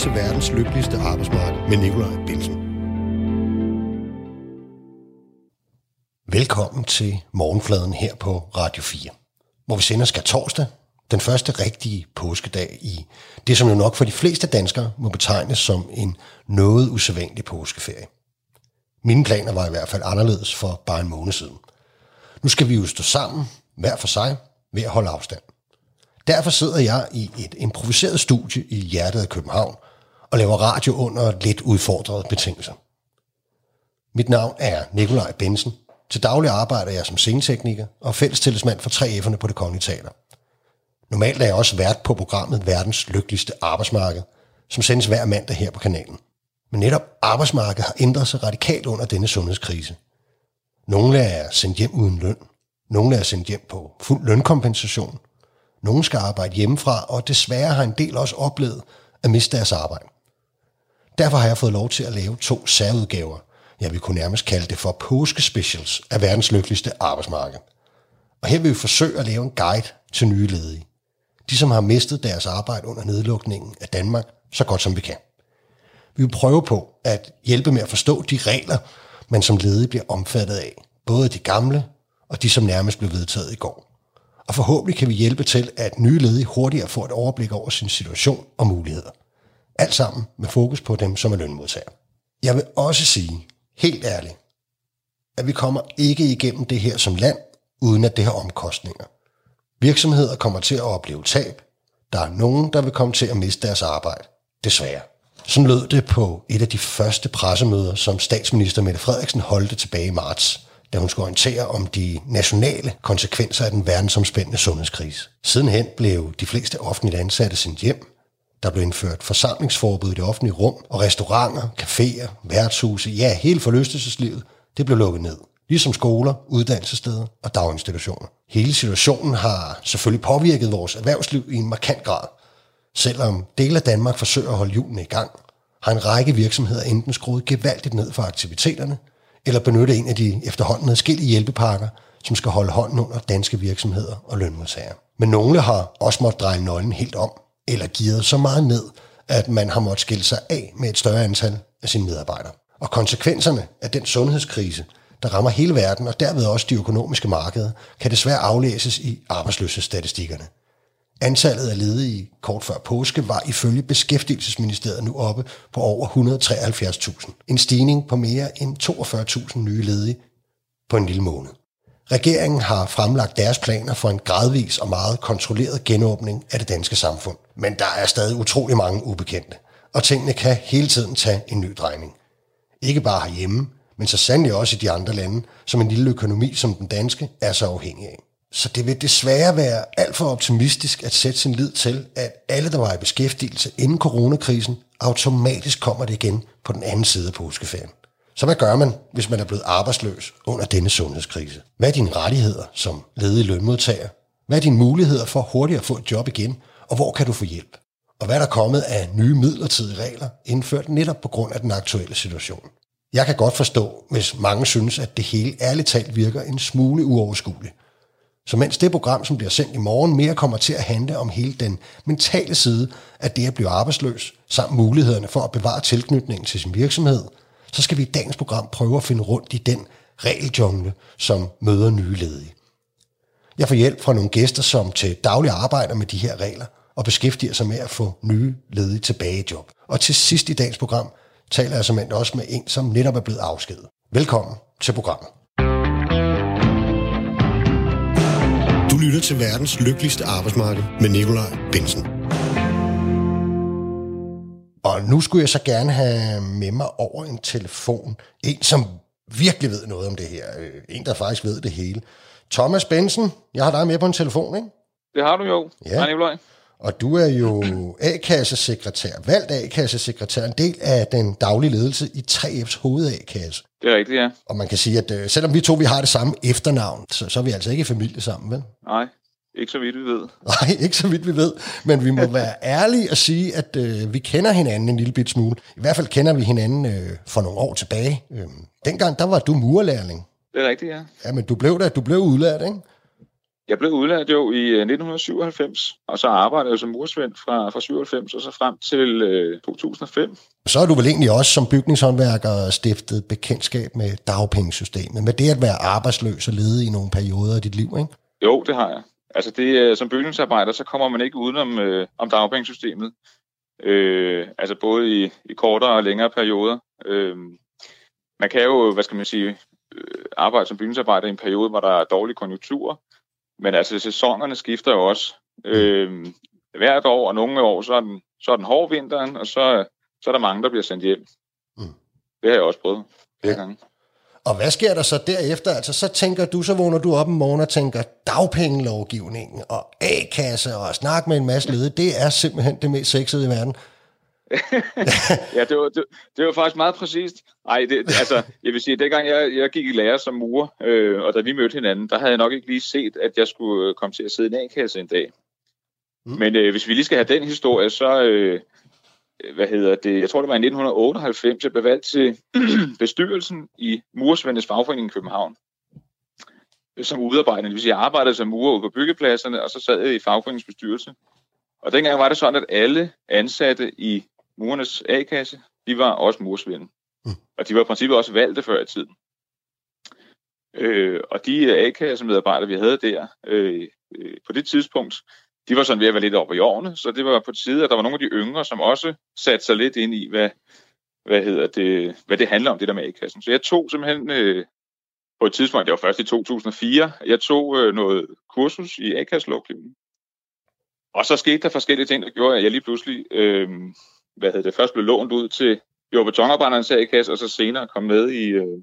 til verdens lykkeligste arbejdsmarked med Nikolaj Bilsen. Velkommen til morgenfladen her på Radio 4, hvor vi sender skal torsdag, den første rigtige påskedag i det, som jo nok for de fleste danskere må betegnes som en noget usædvanlig påskeferie. Mine planer var i hvert fald anderledes for bare en måned siden. Nu skal vi jo stå sammen, hver for sig, ved at holde afstand. Derfor sidder jeg i et improviseret studie i hjertet af København og laver radio under lidt udfordrede betingelser. Mit navn er Nikolaj Bensen. Til daglig arbejder jeg som scenetekniker og fællestillidsmand for 3F'erne på det Kongelige Teater. Normalt er jeg også vært på programmet Verdens Lykkeligste Arbejdsmarked, som sendes hver mandag her på kanalen. Men netop arbejdsmarkedet har ændret sig radikalt under denne sundhedskrise. Nogle er sendt hjem uden løn. Nogle er sendt hjem på fuld lønkompensation. Nogle skal arbejde hjemmefra, og desværre har en del også oplevet at miste deres arbejde. Derfor har jeg fået lov til at lave to særudgaver. Jeg vil kunne nærmest kalde det for påskespecials af verdens lykkeligste arbejdsmarked. Og her vil vi forsøge at lave en guide til nye ledige. De, som har mistet deres arbejde under nedlukningen af Danmark, så godt som vi kan. Vi vil prøve på at hjælpe med at forstå de regler, man som ledig bliver omfattet af. Både de gamle og de, som nærmest blev vedtaget i går. Og forhåbentlig kan vi hjælpe til, at nye ledige hurtigere får et overblik over sin situation og muligheder. Alt sammen med fokus på dem, som er lønmodtagere. Jeg vil også sige, helt ærligt, at vi kommer ikke igennem det her som land, uden at det har omkostninger. Virksomheder kommer til at opleve tab. Der er nogen, der vil komme til at miste deres arbejde. Desværre. Sådan lød det på et af de første pressemøder, som statsminister Mette Frederiksen holdte tilbage i marts, da hun skulle orientere om de nationale konsekvenser af den verdensomspændende sundhedskrise. Sidenhen blev de fleste offentligt ansatte sendt hjem. Der blev indført forsamlingsforbud i det offentlige rum, og restauranter, caféer, værtshuse, ja, hele forlystelseslivet, det blev lukket ned ligesom skoler, uddannelsessteder og daginstitutioner. Hele situationen har selvfølgelig påvirket vores erhvervsliv i en markant grad. Selvom dele af Danmark forsøger at holde julen i gang, har en række virksomheder enten skruet gevaldigt ned for aktiviteterne, eller benyttet en af de efterhånden adskillige hjælpepakker, som skal holde hånden under danske virksomheder og lønmodtagere. Men nogle har også måttet dreje nøglen helt om, eller gearet så meget ned, at man har måttet skille sig af med et større antal af sine medarbejdere. Og konsekvenserne af den sundhedskrise – der rammer hele verden, og derved også de økonomiske markeder, kan desværre aflæses i arbejdsløshedsstatistikkerne. Antallet af ledige kort før påske var ifølge Beskæftigelsesministeriet nu oppe på over 173.000. En stigning på mere end 42.000 nye ledige på en lille måned. Regeringen har fremlagt deres planer for en gradvis og meget kontrolleret genåbning af det danske samfund. Men der er stadig utrolig mange ubekendte, og tingene kan hele tiden tage en ny drejning. Ikke bare herhjemme, men så sandelig også i de andre lande, som en lille økonomi som den danske er så afhængig af. Så det vil desværre være alt for optimistisk at sætte sin lid til, at alle, der var i beskæftigelse inden coronakrisen, automatisk kommer det igen på den anden side af påskeferien. Så hvad gør man, hvis man er blevet arbejdsløs under denne sundhedskrise? Hvad er dine rettigheder som ledig lønmodtager? Hvad er dine muligheder for hurtigt at få et job igen? Og hvor kan du få hjælp? Og hvad er der kommet af nye midlertidige regler, indført netop på grund af den aktuelle situation? Jeg kan godt forstå, hvis mange synes, at det hele ærligt talt virker en smule uoverskueligt. Så mens det program, som bliver sendt i morgen, mere kommer til at handle om hele den mentale side af det at blive arbejdsløs, samt mulighederne for at bevare tilknytningen til sin virksomhed, så skal vi i dagens program prøve at finde rundt i den regeljungle, som møder nye ledige. Jeg får hjælp fra nogle gæster, som til daglig arbejder med de her regler og beskæftiger sig med at få nye ledige tilbage i job. Og til sidst i dagens program taler jeg som også med en, som netop er blevet afskedet. Velkommen til programmet. Du lytter til verdens lykkeligste arbejdsmarked med Nikolaj Bensen. Og nu skulle jeg så gerne have med mig over en telefon. En, som virkelig ved noget om det her. Øh, en, der faktisk ved det hele. Thomas Bensen, jeg har dig med på en telefon, ikke? Det har du jo. Ja. Nikolaj. Og du er jo A-kassesekretær, valgt A-kassesekretær, en del af den daglige ledelse i 3F's hoved-A-kasse. Det er rigtigt, ja. Og man kan sige, at øh, selvom vi to vi har det samme efternavn, så, så er vi altså ikke i familie sammen, vel? Nej, ikke så vidt vi ved. Nej, ikke så vidt vi ved. Men vi må være ærlige og sige, at øh, vi kender hinanden en lille bit smule. I hvert fald kender vi hinanden øh, for nogle år tilbage. Øh, dengang, der var du murlærling. Det er rigtigt, ja. Ja, men du blev der, du blev udlært, ikke? Jeg blev udlært jo i 1997, og så arbejdede jeg som mursvend fra, fra 97 og så frem til øh, 2005. Så har du vel egentlig også som bygningshåndværker stiftet bekendtskab med dagpengesystemet, med det at være arbejdsløs og lede i nogle perioder af dit liv, ikke? Jo, det har jeg. Altså det, som bygningsarbejder, så kommer man ikke udenom øh, om dagpengesystemet. Øh, altså både i, i kortere og længere perioder. Øh, man kan jo, hvad skal man sige, øh, arbejde som bygningsarbejder i en periode, hvor der er dårlige konjunkturer. Men altså sæsonerne skifter jo også. Øh, hvert år, og nogle år, så er den, så er den hård vinteren, og så, så er der mange, der bliver sendt hjem. Mm. Det har jeg også prøvet flere ja. gange. Og hvad sker der så derefter? Altså, så tænker du, så vågner du op en morgen og tænker, dagpengelovgivningen og A-kasse og snak med en masse lede, det er simpelthen det mest sexede i verden. ja, det var, det, det var faktisk meget præcist. Nej, det, altså, jeg vil sige, dengang jeg, jeg gik i lære som murer, øh, og da vi mødte hinanden, der havde jeg nok ikke lige set, at jeg skulle øh, komme til at sidde i en A-kasse en dag. Mm. Men øh, hvis vi lige skal have den historie, så, øh, hvad hedder det, jeg tror det var i 1998, jeg blev valgt til bestyrelsen i Mursvendes fagforening i København som udarbejder. Det vil sige, jeg arbejdede som murer ude på byggepladserne, og så sad jeg i fagforeningens bestyrelse. Og dengang var det sådan, at alle ansatte i murernes A-kasse, de var også mursvende. Mm. Og de var i princippet også valgte før i tiden. Øh, og de A-kasse-medarbejdere, vi havde der øh, øh, på det tidspunkt, de var sådan ved at være lidt oppe i årene, så det var på tide, at der var nogle af de yngre, som også satte sig lidt ind i, hvad, hvad, hedder det, hvad det handler om, det der med A-kassen. Så jeg tog simpelthen øh, på et tidspunkt, det var først i 2004, jeg tog øh, noget kursus i A-kasselovgivningen. Og så skete der forskellige ting, der gjorde, at jeg lige pludselig, øh, hvad hedder det, først blev lånt ud til jo betonarbejderens A-kasse, og så senere kom med i, øh,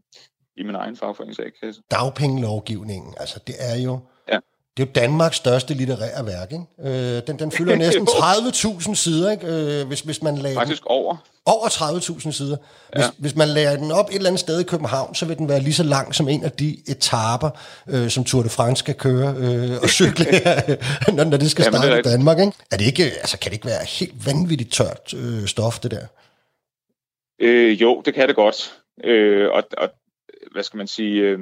i min egen fagforenings A-kasse. Dagpengelovgivningen, altså det er jo det er jo Danmarks største litterære værk, ikke? Øh, den, den fylder næsten 30.000 sider, ikke? Øh, hvis, hvis man lader Faktisk den, over. Over 30.000 sider. Hvis, ja. hvis man lærer den op et eller andet sted i København, så vil den være lige så lang som en af de etaper, øh, som Tour de France skal køre øh, og cykle, når, når det skal starte det i Danmark, ikke? Er det ikke, altså, kan det ikke være helt vanvittigt tørt øh, stof, det der? Øh, jo, det kan det godt. Øh, og, og hvad skal man sige... Øh,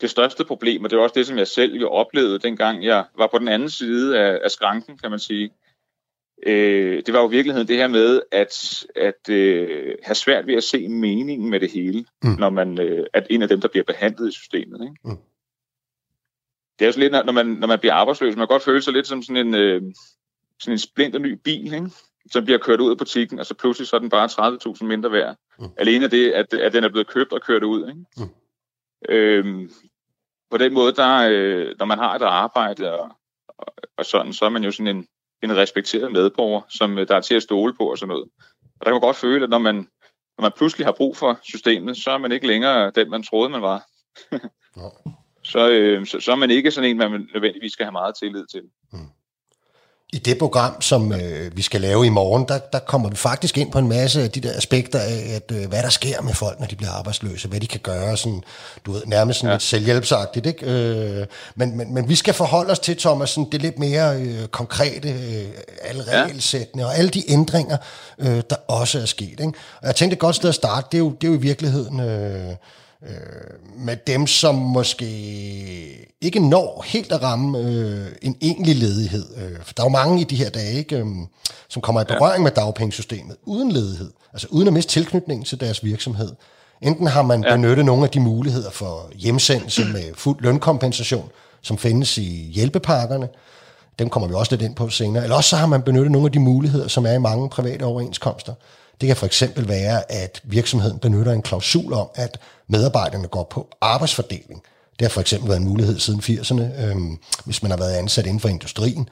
det største problem, og det er også det, som jeg selv jo oplevede, dengang jeg var på den anden side af, af skranken, kan man sige, øh, det var jo i virkeligheden det her med, at, at øh, have svært ved at se meningen med det hele, mm. når man øh, er en af dem, der bliver behandlet i systemet. Ikke? Mm. Det er jo så lidt, når man, når man bliver arbejdsløs, man kan godt føle sig lidt som sådan en, øh, sådan en splinter ny bil, ikke? som bliver kørt ud af butikken, og så pludselig så er den bare 30.000 mindre værd. Mm. Alene det, at, at den er blevet købt og kørt ud. Ikke? Mm. Øhm, på den måde, der, øh, når man har et arbejde og, og, og sådan, så er man jo sådan en, en respekteret medborger, som øh, der er til at stole på og sådan noget. Og der kan man godt føle, at når man, når man pludselig har brug for systemet, så er man ikke længere den, man troede, man var. så, øh, så, så er man ikke sådan en, man nødvendigvis skal have meget tillid til. Mm. I det program, som øh, vi skal lave i morgen, der, der kommer vi faktisk ind på en masse af de der aspekter af, at, øh, hvad der sker med folk, når de bliver arbejdsløse, hvad de kan gøre, sådan, du ved, nærmest sådan ja. lidt selvhjælpsagtigt. Ikke? Øh, men, men, men vi skal forholde os til, Thomas, sådan, det lidt mere øh, konkrete, øh, alle regelsættene og alle de ændringer, øh, der også er sket. Ikke? Og jeg tænkte et godt sted at starte, det er jo, det er jo i virkeligheden... Øh, øh, med dem, som måske ikke når helt at ramme øh, en egentlig ledighed. Øh, for der er jo mange i de her dage, ikke, øh, som kommer i berøring med dagpengesystemet uden ledighed, altså uden at miste tilknytningen til deres virksomhed. Enten har man ja. benyttet nogle af de muligheder for hjemsendelse med fuld lønkompensation, som findes i hjælpepakkerne, dem kommer vi også lidt ind på senere, eller også så har man benyttet nogle af de muligheder, som er i mange private overenskomster. Det kan for eksempel være, at virksomheden benytter en klausul om, at medarbejderne går på arbejdsfordeling. Det har for eksempel været en mulighed siden 80'erne, øhm, hvis man har været ansat inden for industrien.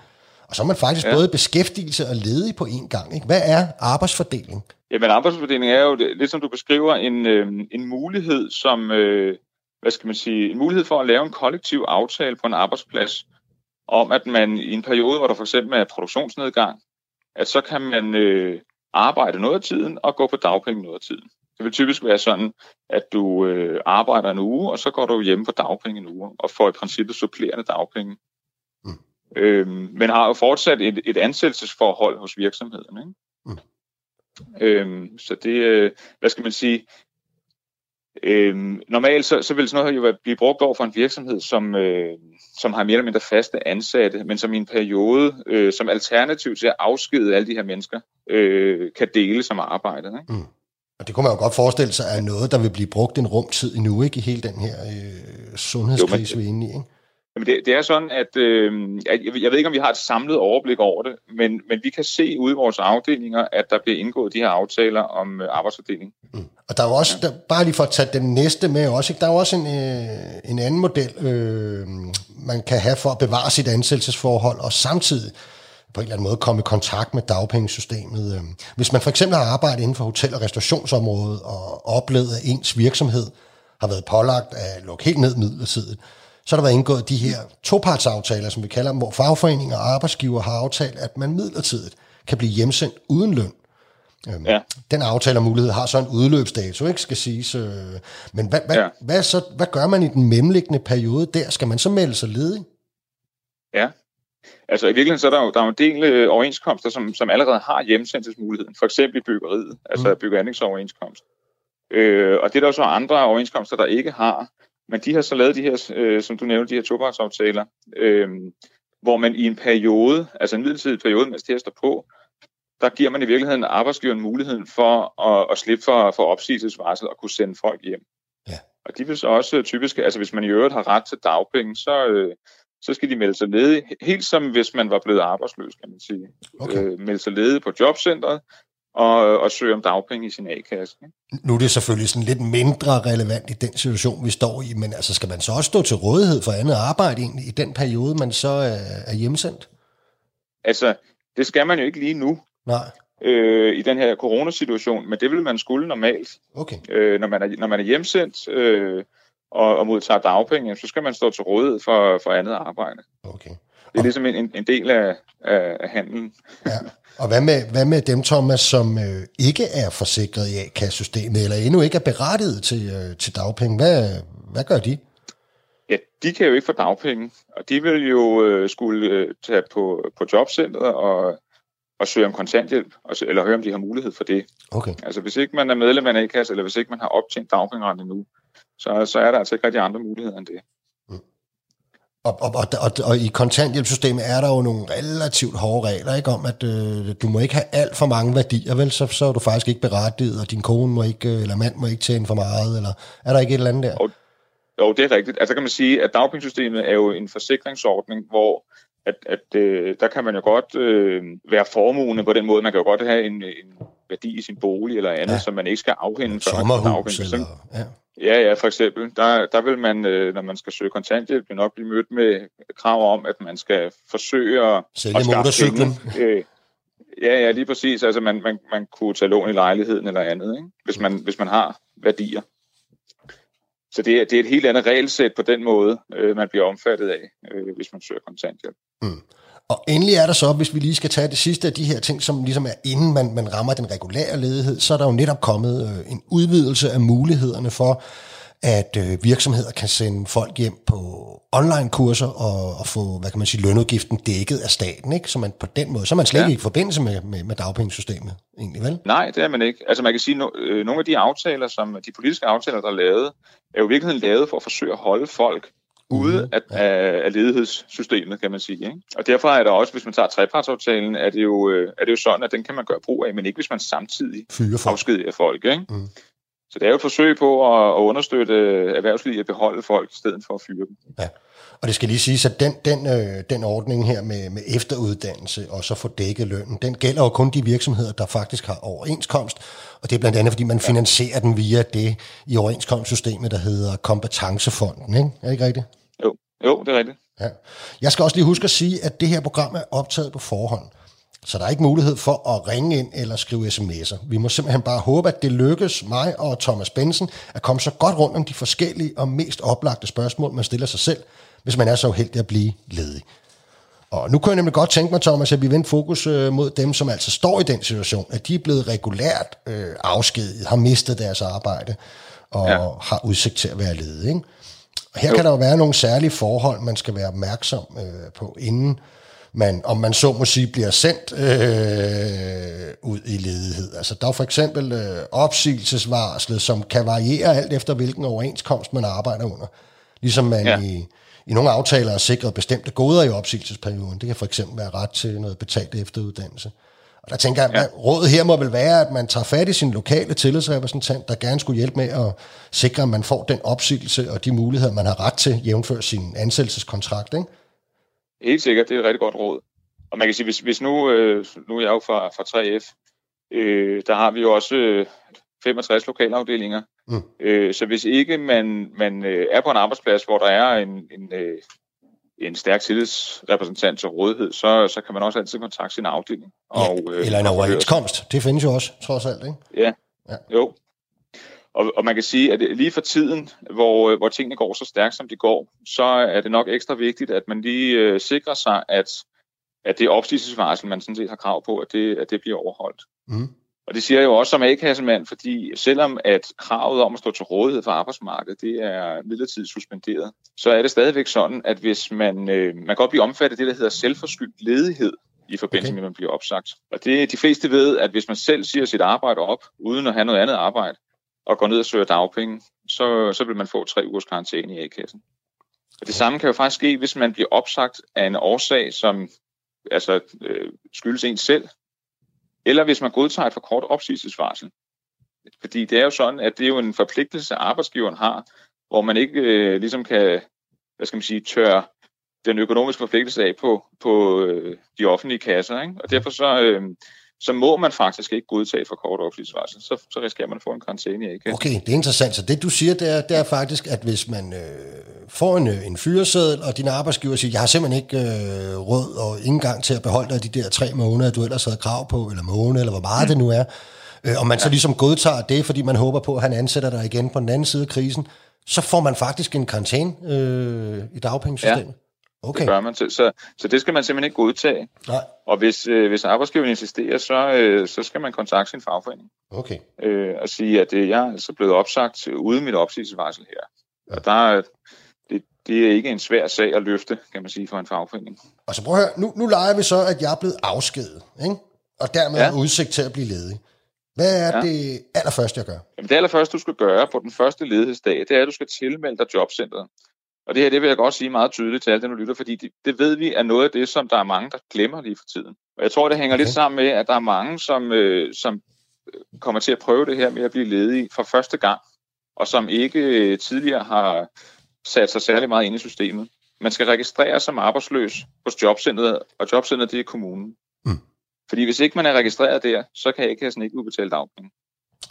Og så er man faktisk ja. både beskæftigelse og ledig på én gang. Ikke? Hvad er arbejdsfordeling? Jamen arbejdsfordeling er jo, lidt som du beskriver, en, øh, en mulighed som, øh, hvad skal man sige, en mulighed for at lave en kollektiv aftale på en arbejdsplads, om at man i en periode, hvor der for eksempel er produktionsnedgang, at så kan man øh, arbejde noget af tiden og gå på dagpenge noget af tiden. Det vil typisk være sådan, at du øh, arbejder en uge, og så går du hjemme på dagpenge en uge, og får i princippet supplerende dagpenge. Mm. Øhm, men har jo fortsat et, et ansættelsesforhold hos virksomheden. Ikke? Mm. Øhm, så det, øh, hvad skal man sige, Øhm, normalt så, så vil sådan noget jo blive brugt over for en virksomhed, som, øh, som har mere eller mindre faste ansatte, men som i en periode, øh, som alternativ til at afskede alle de her mennesker, øh, kan dele som arbejde. Ikke? Mm. Og det kunne man jo godt forestille sig, er noget, der vil blive brugt en rumtid endnu, ikke? I hele den her øh, sundhedskrise, jo, men, vi er inde i, ikke? Jamen det, det er sådan, at øh, jeg, jeg ved ikke, om vi har et samlet overblik over det, men, men vi kan se ude i vores afdelinger, at der bliver indgået de her aftaler om øh, arbejdsfordeling. Mm. Og der er jo også, ja. der, bare lige for at tage den næste med også, ikke? der er jo også en, øh, en anden model, øh, man kan have for at bevare sit ansættelsesforhold, og samtidig på en eller anden måde komme i kontakt med dagpengesystemet. Øh. Hvis man for eksempel har arbejdet inden for hotel- og restaurationsområdet, og oplevet, at ens virksomhed har været pålagt at lukke helt ned midlertidigt, så har der været indgået de her topartsaftaler, som vi kalder dem, hvor fagforeninger og arbejdsgiver har aftalt, at man midlertidigt kan blive hjemsendt uden løn. Øhm, ja. Den aftale mulighed har så en udløbsdato, ikke skal siges. Øh, men hvad, hvad, ja. hvad, så, hvad gør man i den mellemliggende periode der? Skal man så melde sig ledig? Ja, altså i virkeligheden så er der jo, der er jo en del øh, overenskomster, som, som allerede har hjemsendelsesmuligheden. For eksempel i byggeriet, altså mm. byggeanlægsoverenskomst. Øh, og det er der jo så andre overenskomster, der ikke har. Men de har så lavet de her, øh, som du nævnte, de her tobaksaftaler, øh, hvor man i en periode, altså en midlertidig periode, mens det her står på, der giver man i virkeligheden arbejdsgiveren muligheden for at, at slippe for, for opsigelsesvarsel og kunne sende folk hjem. Ja. Og de vil så også typisk, altså hvis man i øvrigt har ret til dagpenge, så, øh, så skal de melde sig ledige, helt som hvis man var blevet arbejdsløs, kan man sige. Okay. Øh, melde sig ledige på jobcentret, og, og søge om dagpenge i sin A-kasse. Nu er det selvfølgelig sådan lidt mindre relevant i den situation, vi står i, men altså skal man så også stå til rådighed for andet arbejde egentlig i den periode, man så er, er hjemsendt? Altså, det skal man jo ikke lige nu. Nej. Øh, i den her coronasituation, men det vil man skulle normalt. Okay. Øh, når, man er, når man er hjemsendt øh, og, og modtager dagpenge, så skal man stå til rådighed for, for andet arbejde. Okay. Det er ligesom en, en del af, af, af handlen. Ja. Og hvad med, hvad med dem, Thomas, som øh, ikke er forsikret i A-kassesystemet, eller endnu ikke er berettiget til, øh, til dagpenge? Hvad, hvad gør de? Ja, de kan jo ikke få dagpenge, og de vil jo øh, skulle øh, tage på, på jobcentret og, og søge om kontanthjælp, og, eller høre, om de har mulighed for det. Okay. Altså hvis ikke man er medlem af en A-kasse, eller hvis ikke man har optjent dagpengeret endnu, så, så er der altså ikke rigtig andre muligheder end det. Og, og, og, og, og i kontanthjælpssystemet er der jo nogle relativt hårde regler, ikke om, at øh, du må ikke have alt for mange værdier, vel, så, så er du faktisk ikke berettiget, og din kone må ikke, øh, eller mand må ikke tjene for meget, eller er der ikke et eller andet der? Jo, jo det er rigtigt. Altså kan man sige, at dagpengesystemet er jo en forsikringsordning, hvor at, at øh, der kan man jo godt øh, være formugende på den måde. Man kan jo godt have en, en værdi i sin bolig eller andet, ja. som man ikke skal afhænde for Sommerhus, eller, ja. Ja, ja, for eksempel. Der, der vil man, øh, når man skal søge kontanthjælp, nok blive mødt med krav om, at man skal forsøge at, Sælge motorcyklen. Øh, ja, ja, lige præcis. Altså, man, man, man kunne tage lån i lejligheden eller andet, ikke? Hvis, man, hvis man har værdier. Så det er, det er et helt andet regelsæt på den måde, øh, man bliver omfattet af, øh, hvis man søger kontanthjælp. Mm. Og endelig er der så, hvis vi lige skal tage det sidste af de her ting, som ligesom er inden man, man rammer den regulære ledighed, så er der jo netop kommet øh, en udvidelse af mulighederne for, at øh, virksomheder kan sende folk hjem på online-kurser og, og få, hvad kan man sige, lønudgiften dækket af staten, ikke? Så man på den måde, så er man slet ja. ikke i forbindelse med, med, med dagpengesystemet, egentlig, vel? Nej, det er man ikke. Altså man kan sige, no, øh, nogle af de aftaler, som de politiske aftaler, der er lavet, er jo i virkeligheden lavet for at forsøge at holde folk ude mm, af, ja. af, af ledighedssystemet, kan man sige. Ikke? Og derfor er der også, hvis man tager trepartsaftalen, er det, jo, øh, er det jo sådan, at den kan man gøre brug af, men ikke hvis man samtidig afskediger folk. Ikke? Mm. Så det er jo et forsøg på at, at understøtte erhvervslivet at beholde folk, i stedet for at fyre dem. Ja. Og det skal lige siges, at den, den, øh, den ordning her med, med efteruddannelse og så få dækket lønnen, den gælder jo kun de virksomheder, der faktisk har overenskomst. Og det er blandt andet, fordi man finansierer den via det i overenskomstsystemet, der hedder kompetencefonden. Ikke? Er det ikke rigtigt? Jo, jo det er rigtigt. Ja. Jeg skal også lige huske at sige, at det her program er optaget på forhånd. Så der er ikke mulighed for at ringe ind eller skrive sms'er. Vi må simpelthen bare håbe, at det lykkes mig og Thomas Benson at komme så godt rundt om de forskellige og mest oplagte spørgsmål, man stiller sig selv, hvis man er så uheldig at blive ledig. Og nu kunne jeg nemlig godt tænke mig, Thomas, at vi vendte fokus øh, mod dem, som altså står i den situation, at de er blevet regulært øh, afskediget, har mistet deres arbejde og ja. har udsigt til at være ledige. Ikke? Og her jo. kan der jo være nogle særlige forhold, man skal være opmærksom øh, på, inden man, om man så må sige, bliver sendt øh, ud i ledighed. Altså, der er for eksempel øh, opsigelsesvarslet, som kan variere alt efter, hvilken overenskomst man arbejder under. Ligesom man ja. i, i nogle aftaler er sikret bestemte goder i opsigelsesperioden. Det kan for eksempel være ret til noget betalt efteruddannelse. Og der tænker jeg, ja. rådet her må vel være, at man tager fat i sin lokale tillidsrepræsentant, der gerne skulle hjælpe med at sikre, at man får den opsigelse og de muligheder, man har ret til, jævnfør sin ansættelseskontrakt, ikke? Helt sikkert, det er et rigtig godt råd. Og man kan sige, hvis, hvis nu, øh, nu er jeg jo fra, fra 3F, øh, der har vi jo også øh, 65 lokalafdelinger. Mm. Øh, så hvis ikke man, man øh, er på en arbejdsplads, hvor der er en, en, øh, en stærk tillidsrepræsentant til rådighed, så, så kan man også altid kontakte sin afdeling. Og, ja, øh, eller en overenskomst. Det findes jo også, trods alt, ikke? Ja, ja. jo. Og, og man kan sige, at lige for tiden, hvor, hvor tingene går så stærkt, som de går, så er det nok ekstra vigtigt, at man lige øh, sikrer sig, at, at det opstigelsesvarsel, man sådan set har krav på, at det, at det bliver overholdt. Mm. Og det siger jeg jo også som A-kassemand, fordi selvom at kravet om at stå til rådighed for arbejdsmarkedet, det er midlertidigt suspenderet, så er det stadigvæk sådan, at hvis man, øh, man kan godt blive omfattet af det, der hedder selvforskyldt ledighed, i forbindelse okay. med, at man bliver opsagt. Og det de fleste ved, at hvis man selv siger sit arbejde op, uden at have noget andet arbejde, og går ned og søger dagpenge, så, så vil man få tre ugers karantæne i A-kassen. Og det samme kan jo faktisk ske, hvis man bliver opsagt af en årsag, som altså, øh, skyldes en selv, eller hvis man godtager et for kort opsigelsesvarsel. Fordi det er jo sådan, at det er jo en forpligtelse, arbejdsgiveren har, hvor man ikke øh, ligesom kan, hvad skal man sige, tørre den økonomiske forpligtelse af på, på øh, de offentlige kasser. Ikke? Og derfor så, øh, så må man faktisk ikke godtage for kort opsigelsesvarsel. Så, så risikerer man at få en karantæne i a Okay, det er interessant. Så det du siger, det er, det er faktisk, at hvis man øh, får en, øh, en fyreseddel, og din arbejdsgiver siger, jeg har simpelthen ikke øh, råd og ingen gang til at beholde dig de der tre måneder, du ellers havde krav på, eller måned, eller hvor meget mm. det nu er, øh, og man ja. så ligesom godtager det, fordi man håber på, at han ansætter dig igen på den anden side af krisen, så får man faktisk en karantæne øh, i dagpengesystemet. Ja. Okay. Det gør man. Så, så, så det skal man simpelthen ikke godtage. Nej. Og hvis, øh, hvis arbejdsgiveren insisterer, så, øh, så skal man kontakte sin fagforening. Okay. Øh, og sige, at øh, jeg er altså blevet opsagt uden mit opsigelsesvarsel her. Ja. Og der, det, det er ikke en svær sag at løfte, kan man sige, for en fagforening. Og så prøv at høre, nu, nu leger vi så, at jeg er blevet afskedet, ikke? og dermed ja. udsigt til at blive ledig. Hvad er ja. det allerførste, jeg gør? Jamen, det allerførste, du skal gøre på den første ledighedsdag, det er, at du skal tilmelde dig jobcentret. Og det her, det vil jeg godt sige meget tydeligt til alle dem, der lytter, fordi det, det ved vi er noget af det, som der er mange, der glemmer lige for tiden. Og jeg tror, det hænger okay. lidt sammen med, at der er mange, som, øh, som kommer til at prøve det her med at blive ledige for første gang, og som ikke øh, tidligere har sat sig særlig meget ind i systemet. Man skal registrere som arbejdsløs hos jobcentret, og jobcentret det er kommunen. Mm. Fordi hvis ikke man er registreret der, så kan A-kassen ikke udbetale dagpenge.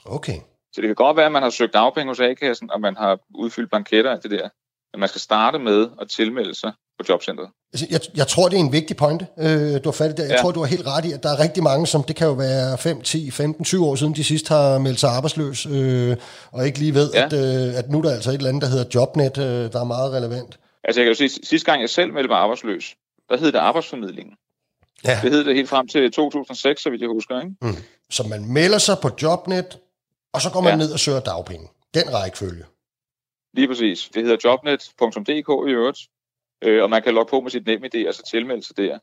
Okay. Så det kan godt være, at man har søgt dagpenge hos A-kassen, og man har udfyldt blanketter af det der at man skal starte med at tilmelde sig på jobcentret. Altså, jeg, jeg tror, det er en vigtig pointe, øh, du har fat der. Jeg ja. tror, du har helt ret i, at der er rigtig mange, som det kan jo være 5, 10, 15, 20 år siden, de sidst har meldt sig arbejdsløs, øh, og ikke lige ved, ja. at, øh, at nu er der altså et eller andet, der hedder Jobnet, øh, der er meget relevant. Altså jeg kan jo sige, sidste gang jeg selv meldte mig arbejdsløs, der hed det arbejdsformidlingen. Ja. Det hed det helt frem til 2006, så vidt jeg husker. Ikke? Mm. Så man melder sig på Jobnet, og så går man ja. ned og søger dagpenge. Den rækkefølge. Lige præcis. Det hedder jobnet.dk i øvrigt, øh, og man kan logge på med sit NemID og så tilmelde sig der.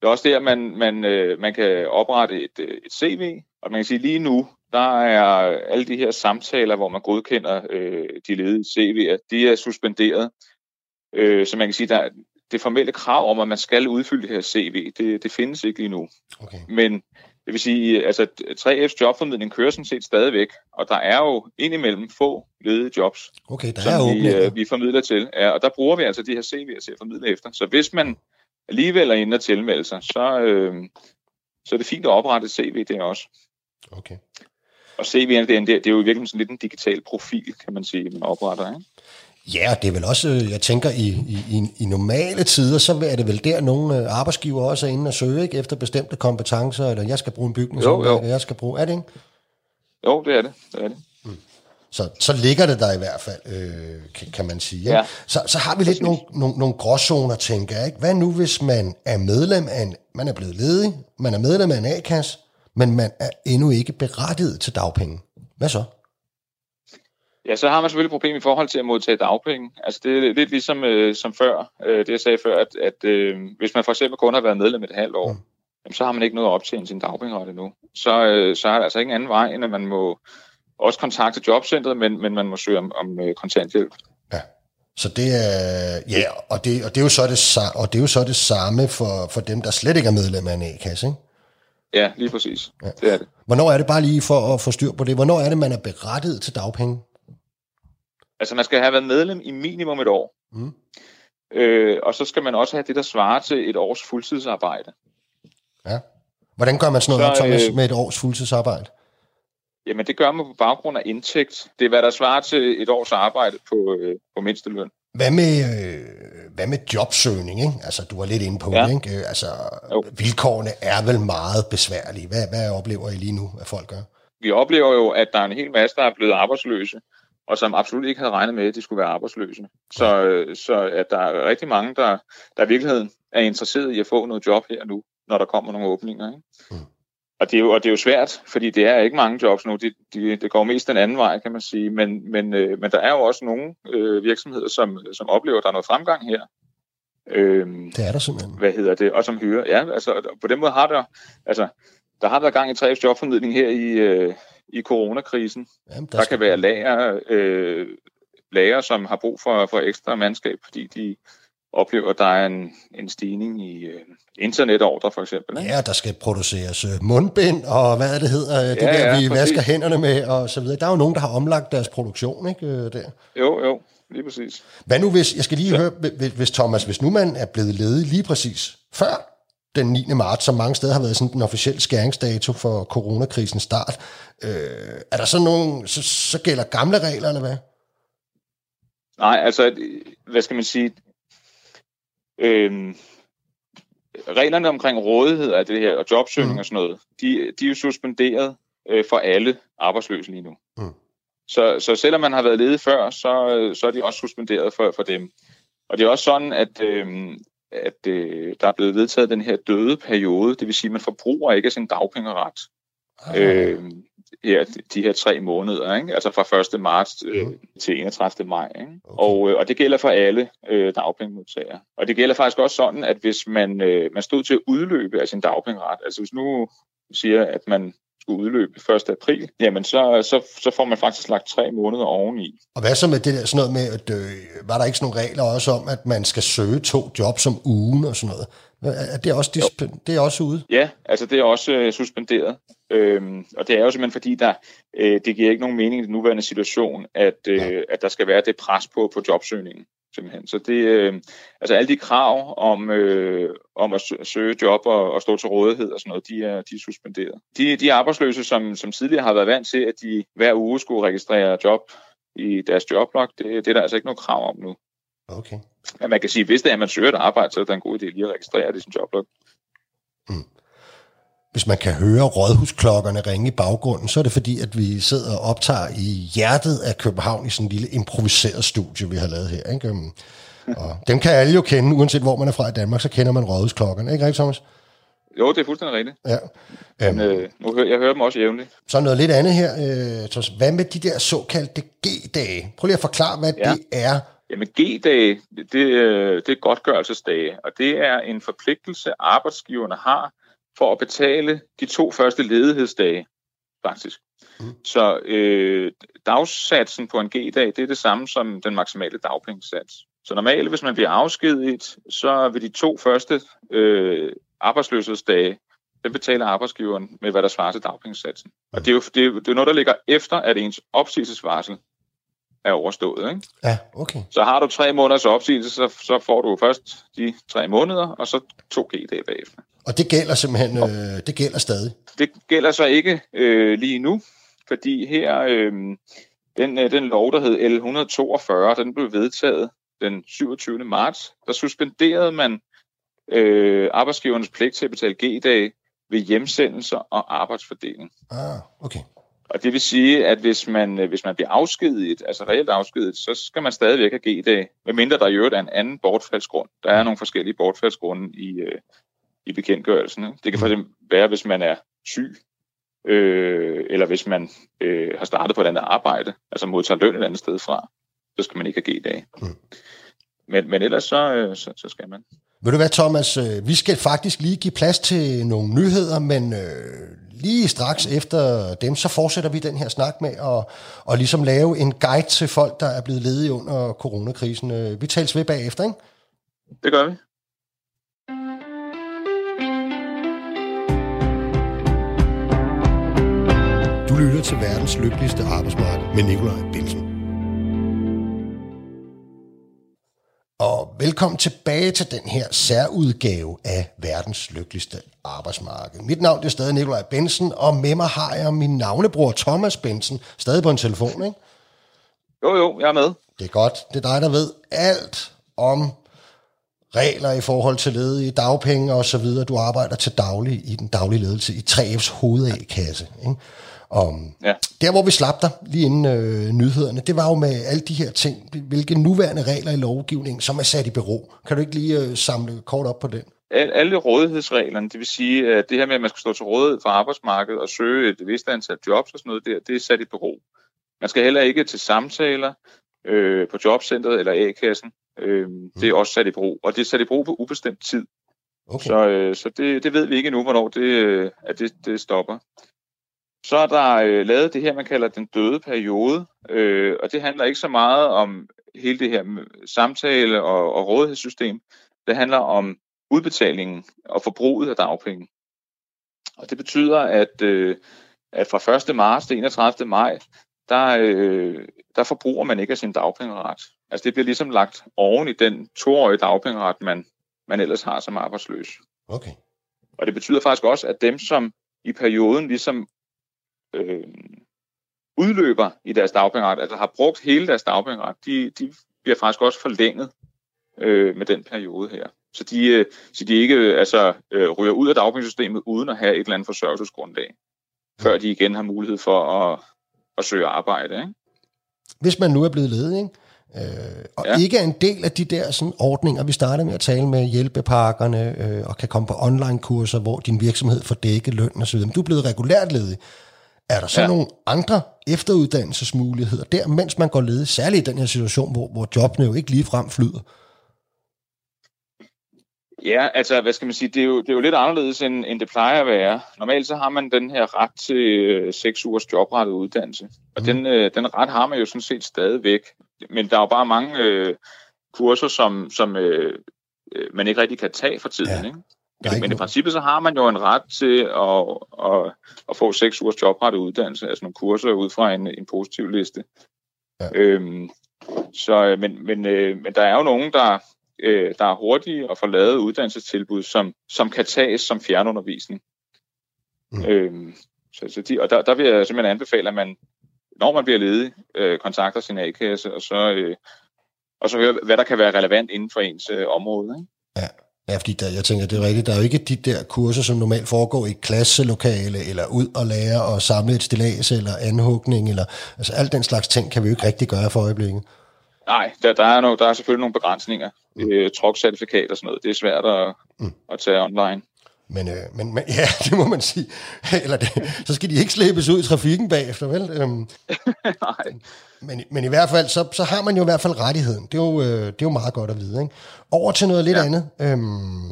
Det er også der, man, man, øh, man kan oprette et, øh, et CV, og man kan sige lige nu, der er alle de her samtaler, hvor man godkender øh, de ledige CV'er, de er suspenderet. Øh, så man kan sige, der det formelle krav om, at man skal udfylde det her CV, det, det findes ikke lige nu. Okay. Men det vil sige, altså 3F's jobformidling kører sådan set stadigvæk, og der er jo indimellem få ledige jobs, okay, der som er vi, øh, vi formidler til. Ja, og der bruger vi altså de her CV'er til at formidle efter. Så hvis man alligevel er inde og tilmelde sig, så, øh, så er det fint at oprette et CV det også. Okay. Og CV'en, det er, det er jo virkelig sådan lidt en digital profil, kan man sige, man opretter. Ikke? Ja, det er vel også, øh, jeg tænker, i, i, i normale tider, så er det vel der, nogle øh, arbejdsgiver også er inde og søge ikke, efter bestemte kompetencer, eller jeg skal bruge en bygning, jo, jo. jeg skal bruge, er det ikke? Jo, det er det. det, er det. Mm. Så, så ligger det der i hvert fald, øh, kan, kan man sige. Ja. Så, så har vi lidt nogle, nogle, nogle gråzoner, tænker jeg. Ikke? Hvad nu, hvis man er medlem af en, man er blevet ledig, man er medlem af en A-kasse, men man er endnu ikke berettiget til dagpenge? Hvad så? Ja, så har man selvfølgelig et problem i forhold til at modtage dagpenge. Altså det er lidt ligesom øh, som før, øh, det jeg sagde før, at, at øh, hvis man for eksempel kun har været medlem et halvt år, mm. jamen, så har man ikke noget at optjene sin dagpengeret endnu. Så, øh, så er der altså ikke en anden vej, end at man må også kontakte jobcentret, men, men man må søge om, om øh, kontanthjælp. Ja. Så det er, ja, og det, og det er jo så det, og det er jo så det samme for, for dem, der slet ikke er medlem af en A-kasse, ikke? Ja, lige præcis. Ja. Det er det. Hvornår er det bare lige for at få styr på det? Hvornår er det, man er berettiget til dagpenge? Altså, man skal have været medlem i minimum et år. Mm. Øh, og så skal man også have det, der svarer til et års fuldtidsarbejde. Ja. Hvordan gør man sådan noget, så, Thomas, øh, med et års fuldtidsarbejde? Jamen, det gør man på baggrund af indtægt. Det er, hvad der svarer til et års arbejde på, øh, på mindsteløn. Hvad med, øh, hvad med jobsøgning? Ikke? Altså, du var lidt inde på ja. det. Ikke? Altså, jo. vilkårene er vel meget besværlige. Hvad, hvad oplever I lige nu, at folk gør? Vi oplever jo, at der er en hel masse, der er blevet arbejdsløse, og som absolut ikke havde regnet med, at de skulle være arbejdsløse. Så. Øh, så at der er rigtig mange, der, der i virkeligheden er interesseret i at få noget job her nu, når der kommer nogle åbninger. Ikke? Mm. Og det, er jo, og det er jo svært, fordi det er ikke mange jobs nu. Det, de, det går mest den anden vej, kan man sige. Men, men, øh, men der er jo også nogle øh, virksomheder, som, som oplever, at der er noget fremgang her. Øhm, det er der simpelthen. Hvad hedder det? Og som hyrer. Ja, altså på den måde har der... Altså, der har været gang i tre jobformidling her i, øh, i coronakrisen. Jamen, der, der kan være lager, øh, lager, som har brug for, for ekstra mandskab, fordi de oplever, at der er en, en stigning i øh, internetordre for eksempel. Ikke? Ja, der skal produceres øh, mundbind, og hvad det hedder, ja, det der ja, vi præcis. vasker hænderne med, og så videre. Der er jo nogen, der har omlagt deres produktion, ikke, øh, der? Jo, jo, lige præcis. Hvad nu hvis, jeg skal lige ja. høre, hvis Thomas, hvis nu man er blevet ledig lige præcis før den 9. marts, som mange steder har været sådan den officielle skæringsdato for coronakrisens start, øh, er der så nogen, så, så gælder gamle regler, eller hvad? Nej, altså, hvad skal man sige, Øhm, reglerne omkring rådighed af det her, og jobsøgning mm. og sådan noget, de, de er jo suspenderet øh, for alle arbejdsløse lige nu. Mm. Så, så selvom man har været ledig før, så, så er de også suspenderet for, for dem. Og det er også sådan, at, øh, at øh, der er blevet vedtaget den her døde periode, det vil sige, at man forbruger ikke sin dagpengeret. Ah. Øh, her, de her tre måneder, ikke? altså fra 1. marts øh, mm. til 31. maj. Ikke? Okay. Og, øh, og det gælder for alle øh, dagpengemodtagere. Og det gælder faktisk også sådan, at hvis man, øh, man stod til at udløbe af sin dagpengeret, altså hvis nu siger, at man skulle udløbe 1. april, jamen så, så, så får man faktisk lagt tre måneder oveni. Og hvad så med det der, sådan noget med, at øh, var der ikke sådan nogle regler også om, at man skal søge to jobs om ugen og sådan noget? Er det også, disp- det er også ude? Ja, altså det er også øh, suspenderet. Øhm, og det er jo simpelthen fordi, der, øh, det giver ikke nogen mening i den nuværende situation, at, øh, ja. at der skal være det pres på, på jobsøgningen. Simpelthen. Så det, øh, altså alle de krav om, øh, om at søge job og, og stå til rådighed og sådan noget, de er, de er suspenderet. De, de arbejdsløse, som, som tidligere har været vant til, at de hver uge skulle registrere job i deres joblog, det, det er der altså ikke noget krav om nu. Okay. Men man kan sige, at hvis det er, at man søger et arbejde, så er det en god idé lige at registrere det i sin joblog. Mm. Hvis man kan høre rådhusklokkerne ringe i baggrunden, så er det fordi, at vi sidder og optager i hjertet af København i sådan en lille improviseret studie, vi har lavet her. Ikke? Øhm, og dem kan alle jo kende, uanset hvor man er fra i Danmark, så kender man rådhusklokkerne. Ikke rigtigt, Thomas? Jo, det er fuldstændig rigtigt. Ja. Men, øhm, øh, nu hører, jeg hører dem også jævnligt. Så noget lidt andet her. Øh, hvad med de der såkaldte G-dage? Prøv lige at forklare, hvad ja. det er. Jamen G-dage, det, øh, det er godtgørelsesdage, og det er en forpligtelse, arbejdsgiverne har for at betale de to første ledighedsdage, faktisk. Mm. Så øh, dagsatsen på en G-dag, det er det samme som den maksimale dagpengesats. Så normalt, hvis man bliver afskediget, så vil de to første øh, arbejdsløshedsdage, den betaler arbejdsgiveren med, hvad der svarer til dagpengesatsen. Mm. Og det er jo det er, det er noget, der ligger efter, at ens opsigelsesvarsel er overstået. Ikke? Ja, okay. Så har du tre måneders opsigelse, så, så får du først de tre måneder, og så to G-dage bagefter. Og det gælder simpelthen, øh, det gælder stadig? Det gælder så ikke øh, lige nu, fordi her, øh, den, øh, den lov, der hed L142, den blev vedtaget den 27. marts. Der suspenderede man øh, arbejdsgivernes pligt til at betale G-dage ved hjemsendelser og arbejdsfordeling. Ah, okay. Og det vil sige, at hvis man, øh, hvis man bliver afskediget, altså reelt afskediget, så skal man stadigvæk have G-dag, medmindre der i øvrigt er en anden bortfaldsgrund. Der er nogle forskellige bortfaldsgrunde i, øh, i bekendtgørelsen. Det kan fx være, hvis man er syg, øh, eller hvis man øh, har startet på et andet arbejde, altså modtager løn et andet sted fra, så skal man ikke have G-dage. Mm. Men, men ellers så, øh, så, så skal man. Ved du hvad, Thomas? Øh, vi skal faktisk lige give plads til nogle nyheder, men øh, lige straks efter dem, så fortsætter vi den her snak med at, at ligesom lave en guide til folk, der er blevet ledige under coronakrisen. Øh, vi tales ved bagefter, ikke? Det gør vi. Lytter til verdens lykkeligste arbejdsmarked med Nikolaj Bilsen. Og velkommen tilbage til den her særudgave af verdens lykkeligste arbejdsmarked. Mit navn er stadig Nikolaj Bensen, og med mig har jeg min navnebror Thomas Bensen, stadig på en telefon, ikke? Jo, jo, jeg er med. Det er godt. Det er dig, der ved alt om regler i forhold til ledige, dagpenge og så videre. Du arbejder til daglig i den daglige ledelse i 3F's hovedagkasse. Ikke? Og ja. der, hvor vi slap dig lige inden øh, nyhederne, det var jo med alle de her ting, hvilke nuværende regler i lovgivningen, som er sat i bero. Kan du ikke lige øh, samle kort op på den? Alle rådighedsreglerne, det vil sige, at det her med, at man skal stå til rådighed for arbejdsmarkedet og søge et vist antal jobs og sådan noget, det, det er sat i bero. Man skal heller ikke til samtaler øh, på jobcentret eller A-kassen. Øh, mm. Det er også sat i bero, og det er sat i bero på ubestemt tid. Okay. Så, øh, så det, det ved vi ikke nu, hvornår det, øh, at det, det stopper. Så er der øh, lavet det her, man kalder den døde periode, øh, og det handler ikke så meget om hele det her samtale- og, og rådighedssystem. Det handler om udbetalingen og forbruget af dagpenge. Og det betyder, at, øh, at fra 1. marts til 31. maj, der, øh, der forbruger man ikke af sin dagpengeret. Altså det bliver ligesom lagt oven i den toårige dagpengeret, man, man ellers har som arbejdsløs. Okay. Og det betyder faktisk også, at dem, som i perioden ligesom øh, udløber i deres dagpengeret, altså har brugt hele deres dagpengeret, de, de bliver faktisk også forlænget øh, med den periode her. Så de, øh, så de ikke altså, øh, ryger ud af dagpengesystemet uden at have et eller andet forsørgelsesgrundlag, før de igen har mulighed for at, at søge arbejde. Ikke? Hvis man nu er blevet ledig, ikke? Øh, og ja. ikke er en del af de der sådan, ordninger, vi starter med at tale med hjælpepakkerne, øh, og kan komme på online-kurser, hvor din virksomhed får dækket løn osv. Men du er blevet regulært ledig. Er der så ja. nogle andre efteruddannelsesmuligheder der, mens man går ledig, særligt i den her situation, hvor, hvor jobbene jo ikke lige frem flyder? Ja, altså, hvad skal man sige, det er jo, det er jo lidt anderledes, end, end det plejer at være. Normalt så har man den her ret til øh, seks ugers jobrettet uddannelse, og mm. den, øh, den ret har man jo sådan set stadigvæk. Men der er jo bare mange øh, kurser, som, som øh, øh man ikke rigtig kan tage for tiden, ja. ikke? Men, men i princippet så har man jo en ret til at, at, at få seks ugers jobrettet uddannelse, altså nogle kurser ud fra en, en positiv liste. Ja. Øhm, så, øh, men, men, øh, men der er jo nogen, der, øh, der er hurtige og får lavet uddannelsestilbud, som, som kan tages som fjernundervisning. Mm. Øhm, så, så de, og der, der vil jeg simpelthen anbefale, at man, når man bliver ledig, øh, kontakter sin A-kasse, og så, øh, og så høre, hvad der kan være relevant inden for ens øh, område. Ikke? Ja. Ja, fordi der, jeg tænker, det er rigtigt. Der er jo ikke de der kurser, som normalt foregår i klasselokale, eller ud og lære og samle et stillads, eller anhugning, eller altså alt den slags ting kan vi jo ikke rigtig gøre for øjeblikket. Nej, der, der, er, no, der er selvfølgelig nogle begrænsninger. Mm. Øh, Trok-certifikat og sådan noget, det er svært at, mm. at tage online. Men, øh, men, men ja, det må man sige. Eller det, så skal de ikke slæbes ud i trafikken bagefter, vel? Øhm, Nej. Men, men i hvert fald, så, så har man jo i hvert fald rettigheden. Det er jo, øh, det er jo meget godt at vide. Ikke? Over til noget lidt ja. andet. Øhm,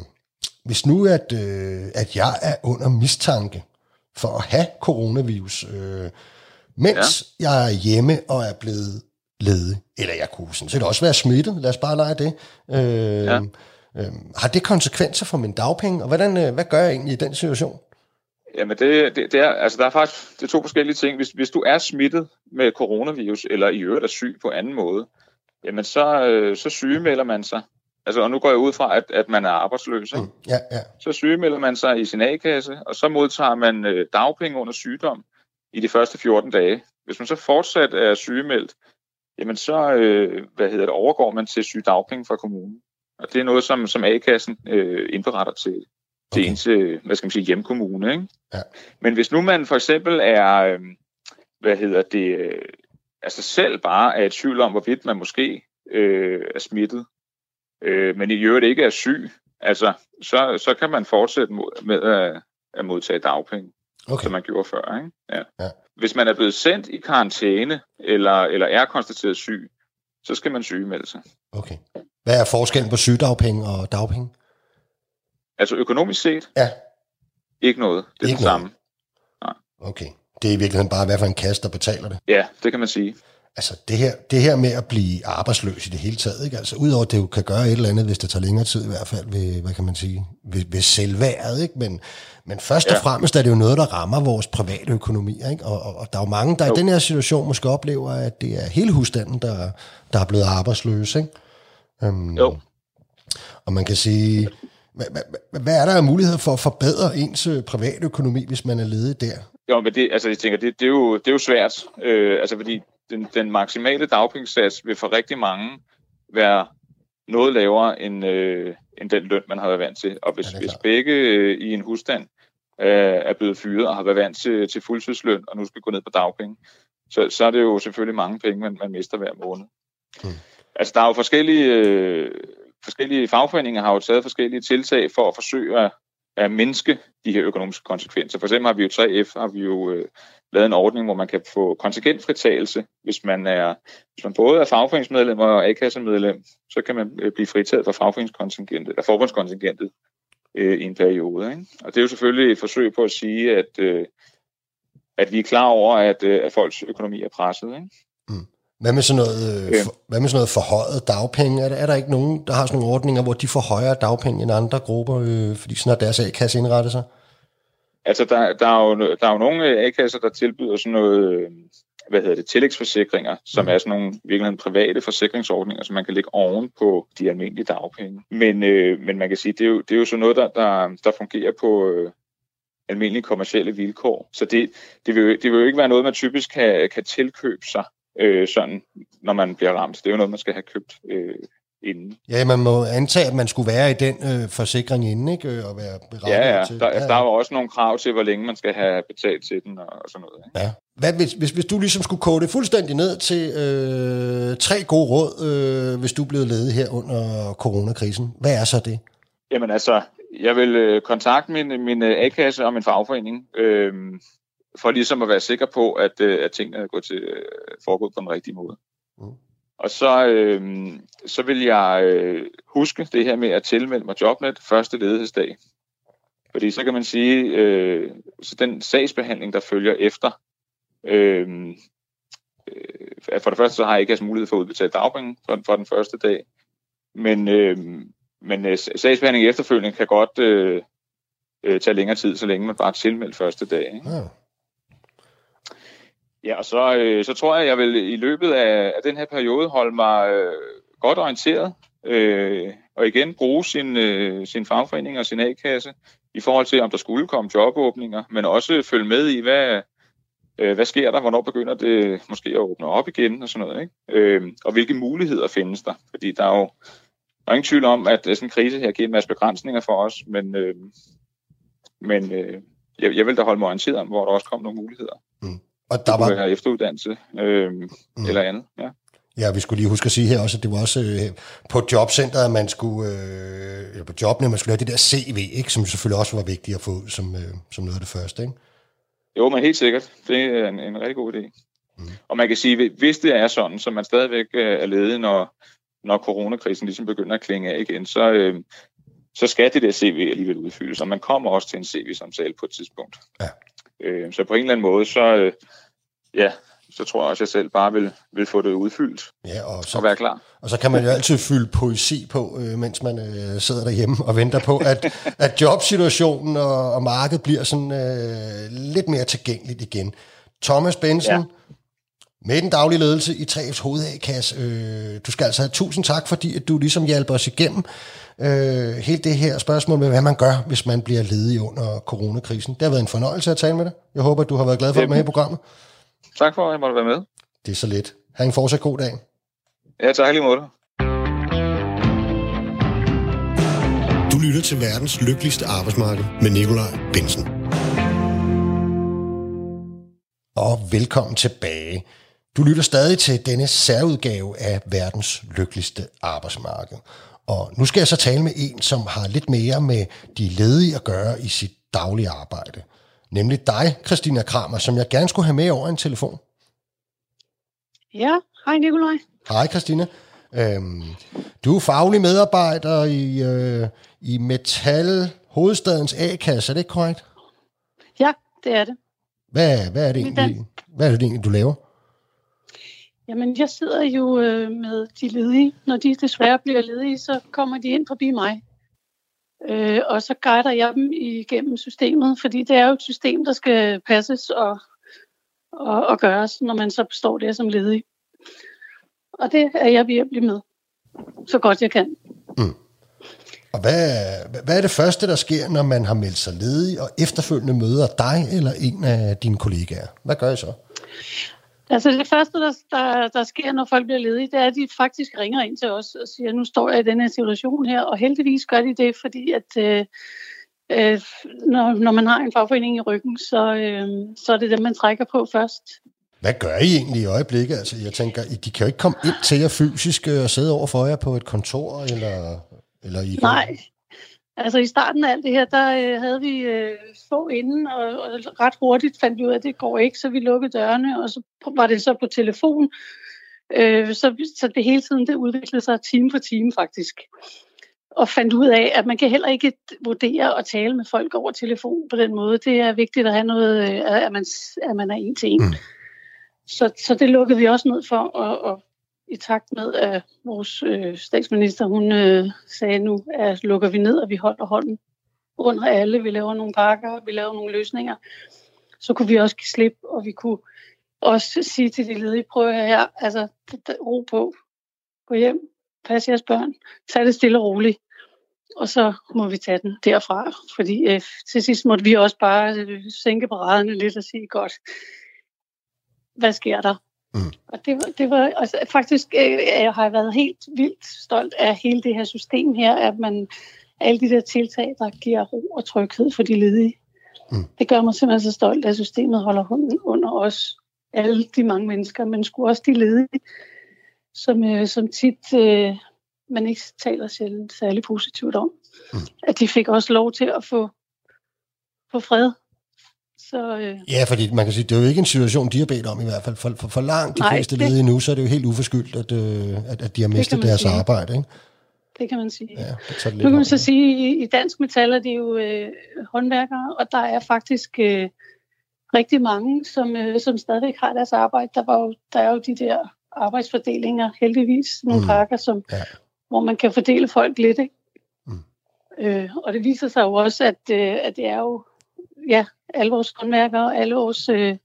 hvis nu, at, øh, at jeg er under mistanke for at have coronavirus, øh, mens ja. jeg er hjemme og er blevet ledig, eller jeg kunne sådan set også være smittet, lad os bare lege det. Øh, ja. Øh, har det konsekvenser for min dagpenge, og hvordan, øh, hvad gør jeg egentlig i den situation? Jamen, det, det, det er, altså, der er faktisk det er to forskellige ting. Hvis, hvis du er smittet med coronavirus, eller i øvrigt er syg på anden måde, jamen så, øh, så sygemelder man sig. Altså, og nu går jeg ud fra, at, at man er arbejdsløs. Ikke? Mm, ja, ja. Så sygemelder man sig i sin A-kasse, og så modtager man øh, dagpenge under sygdom i de første 14 dage. Hvis man så fortsat er sygemeldt, jamen så øh, hvad hedder det, overgår man til sygdagpenge fra kommunen. Og det er noget, som, som A-kassen øh, indberetter til, til okay. ens øh, hvad skal man sige, hjemkommune. Ikke? Ja. Men hvis nu man for eksempel er, øh, hvad hedder det, øh, altså selv bare er i tvivl om, hvorvidt man måske øh, er smittet, øh, men i øvrigt ikke er syg, altså så, så kan man fortsætte med at, at modtage dagpenge. okay. som man gjorde før. Ikke? Ja. Ja. Hvis man er blevet sendt i karantæne, eller, eller er konstateret syg, så skal man sygemelde sig. Okay. Hvad er forskellen på sygedagpenge og dagpenge? Altså økonomisk set? Ja. Ikke noget. Det er Ikke noget. samme. Nej. Okay. Det er i virkeligheden bare, hvad for en kasse, der betaler det? Ja, det kan man sige. Altså det her, det her med at blive arbejdsløs i det hele taget, ikke? Altså udover at det jo kan gøre et eller andet, hvis det tager længere tid i hvert fald, ved, hvad kan man sige, ved, ved selvværet, ikke? Men, men først og ja. fremmest er det jo noget, der rammer vores private økonomi, ikke? Og, og, og der er jo mange, der jo. i den her situation måske oplever, at det er hele husstanden, der, der er blevet arbejdsløs, ikke? Um, jo. Og man kan sige, hvad, er der af mulighed for at forbedre ens øh, private økonomi, hvis man er ledig der? Jo, men det, altså, jeg tænker, det, det, er, jo, det er jo svært, øh, altså fordi den, den maksimale dagpengesats vil for rigtig mange være noget lavere end, øh, end den løn, man har været vant til. Og hvis, ja, hvis begge øh, i en husstand øh, er blevet fyret og har været vant til, til fuldtidsløn og nu skal gå ned på dagpenge, så, så er det jo selvfølgelig mange penge, man, man mister hver måned. Hmm. Altså, der er jo forskellige, øh, forskellige fagforeninger har jo taget forskellige tiltag for at forsøge at, at mindske de her økonomiske konsekvenser. For eksempel har vi jo 3F, har vi jo øh, lavet en ordning, hvor man kan få kontingentfritagelse, hvis man er hvis man både er fagforeningsmedlem og A-kassemedlem, så kan man øh, blive fritaget fra fagforeningskontingentet, eller forbundskontingentet øh, i en periode. Ikke? Og det er jo selvfølgelig et forsøg på at sige, at, øh, at vi er klar over, at, øh, at folks økonomi er presset. Ikke? Mm. Hvad med sådan noget, øh, for, hvad med sådan noget forhøjet dagpenge? Er der, er der ikke nogen, der har sådan nogle ordninger, hvor de får højere dagpenge end andre grupper, øh, fordi sådan at deres A-kasse indretter sig? Altså, der, der, er jo, der er jo nogle A-kasser, der tilbyder sådan noget, øh, hvad hedder det, tillægsforsikringer, som mm. er sådan nogle virkelig private forsikringsordninger, som man kan lægge oven på de almindelige dagpenge. Men, øh, men man kan sige, det er jo, det er jo sådan noget, der, der, der fungerer på øh, almindelige kommersielle vilkår. Så det, det, vil, det vil jo ikke være noget, man typisk kan, kan tilkøbe sig øh, sådan, når man bliver ramt. Det er jo noget, man skal have købt øh, inden. Ja, man må antage, at man skulle være i den øh, forsikring inden, ikke? Øh, og være ja, ja. til. Der, ja, ja. der er jo også nogle krav til, hvor længe man skal have betalt til den og, og sådan noget. Ikke? Ja. Hvad, hvis, hvis, hvis du ligesom skulle kode det fuldstændig ned til øh, tre gode råd, øh, hvis du blev ledet her under coronakrisen, hvad er så det? Jamen altså, jeg vil øh, kontakte min, min øh, A-kasse og min fagforening, øh, for ligesom at være sikker på, at, øh, at tingene er gået til, øh, foregået på den rigtige måde. Mm. Og så, øh, så vil jeg øh, huske det her med at tilmelde mig Jobnet første ledighedsdag. Fordi så kan man sige, øh, så den sagsbehandling, der følger efter, øh, øh, for det første så har jeg ikke altså mulighed for at udbetale dagpenge for, for den første dag, men, øh, men sagsbehandling efterfølgende kan godt øh, øh, tage længere tid, så længe man bare tilmelder første dag. Ikke? Ja. Ja, og så, øh, så tror jeg, jeg vil i løbet af, af den her periode holde mig øh, godt orienteret, øh, og igen bruge sin, øh, sin fagforening og sin A-kasse i forhold til, om der skulle komme jobåbninger, men også følge med i, hvad, øh, hvad sker der, hvornår begynder det måske at åbne op igen og sådan noget, ikke? Øh, og hvilke muligheder findes der, fordi der er jo der er ingen tvivl om, at øh, sådan en krise her giver en masse begrænsninger for os, men, øh, men øh, jeg, jeg vil da holde mig orienteret om, hvor der også kommer nogle muligheder. Mm. Og der var... være efteruddannelse øh, mm. eller andet, ja. Ja, vi skulle lige huske at sige her også, at det var også øh, på jobcenteret, at man skulle, øh, eller på jobbene, man skulle have det der CV, ikke, som selvfølgelig også var vigtigt at få som, øh, som noget af det første, ikke? Jo, men helt sikkert. Det er en, en rigtig god idé. Mm. Og man kan sige, hvis det er sådan, så man stadigvæk øh, er ledig, når, når coronakrisen ligesom begynder at klinge af igen, så, øh, så skal det der CV alligevel udfyldes, og man kommer også til en CV-samtale på et tidspunkt. Ja. Øh, så på en eller anden måde, så, øh, ja, så tror jeg også, at jeg selv bare vil, vil få det udfyldt ja, og, så, og være klar. Og så kan man jo altid fylde poesi på, øh, mens man øh, sidder derhjemme og venter på, at, at jobsituationen og, og markedet bliver sådan øh, lidt mere tilgængeligt igen. Thomas Benson, ja. Med den daglige ledelse i 3F's hovedakasse. Øh, du skal altså have tusind tak, fordi at du ligesom hjælper os igennem øh, hele det her spørgsmål med, hvad man gør, hvis man bliver ledig under coronakrisen. Det har været en fornøjelse at tale med dig. Jeg håber, at du har været glad for at være med i programmet. Tak for, at jeg måtte være med. Det er så lidt. Ha' en fortsat god dag. Ja, tak lige måde. Du lytter til verdens lykkeligste arbejdsmarked med Nikolaj Bensen. Og velkommen tilbage. Du lytter stadig til denne særudgave af verdens lykkeligste arbejdsmarked. Og nu skal jeg så tale med en, som har lidt mere med de ledige at gøre i sit daglige arbejde. nemlig dig, Christina Kramer, som jeg gerne skulle have med over en telefon. Ja, hej Nikolaj. Hej Christina. Øhm, du er faglig medarbejder i, øh, i Metal Hovedstadens A-kasse, er det ikke korrekt? Ja, det er det. Hvad, hvad, er det egentlig, hvad er det egentlig, du laver? Jamen, jeg sidder jo øh, med de ledige. Når de desværre bliver ledige, så kommer de ind forbi mig. Øh, og så guider jeg dem igennem systemet, fordi det er jo et system, der skal passes og, og, og gøres, når man så står der som ledig. Og det er jeg virkelig med, så godt jeg kan. Mm. Og hvad, hvad er det første, der sker, når man har meldt sig ledig og efterfølgende møder dig eller en af dine kollegaer? Hvad gør I så? Altså det første, der, der, der sker, når folk bliver ledige, det er, at de faktisk ringer ind til os og siger, nu står jeg i den her situation her, og heldigvis gør de det, fordi at øh, øh, når, når man har en fagforening i ryggen, så, øh, så er det dem, man trækker på først. Hvad gør I egentlig i øjeblikket? Altså, jeg tænker, de kan jo ikke komme ind til jer fysisk øh, og sidde over for jer på et kontor, eller, eller I Nej, Altså i starten af alt det her, der øh, havde vi øh, få inden, og, og ret hurtigt fandt vi ud af, at det går ikke, så vi lukkede dørene, og så var det så på telefon. Øh, så, så det hele tiden det udviklede sig time for time faktisk. Og fandt ud af, at man kan heller ikke vurdere og tale med folk over telefon på den måde. Det er vigtigt at have noget, øh, at man, at man er en til en. Mm. Så, så det lukkede vi også ned for, og, og i takt med, at vores øh, statsminister hun øh, sagde nu, at lukker vi ned, og vi holder hånden under alle. Vi laver nogle pakker, vi laver nogle løsninger. Så kunne vi også give slip, og vi kunne også sige til de ledige, prøv her, altså ro på, gå hjem, pas jeres børn, tag det stille og roligt, og så må vi tage den derfra. Fordi øh, til sidst måtte vi også bare øh, sænke paraderne lidt og sige, godt, hvad sker der? Mm. Og det var, det var altså, faktisk, øh, jeg har været helt vildt stolt af hele det her system her, at man alle de der tiltag, der giver ro og tryghed for de ledige. Mm. Det gør mig simpelthen så stolt, at systemet holder hånden under os, alle de mange mennesker, men skulle også de ledige, som, øh, som tit øh, man ikke taler sjældent særlig positivt om. Mm. At de fik også lov til at få, få fred så, øh... Ja, fordi man kan sige, det er jo ikke en situation, de har bedt om i hvert fald. For, for, for langt de Nej, fleste det... ledige nu, så er det jo helt uforskyldt, at, øh, at, at de har mistet deres sige. arbejde. Ikke? Det kan man sige. Ja, det nu kan man så sige, at i, i dansk metal er de jo øh, håndværkere, og der er faktisk øh, rigtig mange, som, øh, som stadigvæk har deres arbejde. Der, var jo, der er jo de der arbejdsfordelinger, heldigvis, nogle mm. pakker, som, ja. hvor man kan fordele folk lidt. Ikke? Mm. Øh, og det viser sig jo også, at, øh, at det er jo ja, alle vores håndværkere og alle vores øh,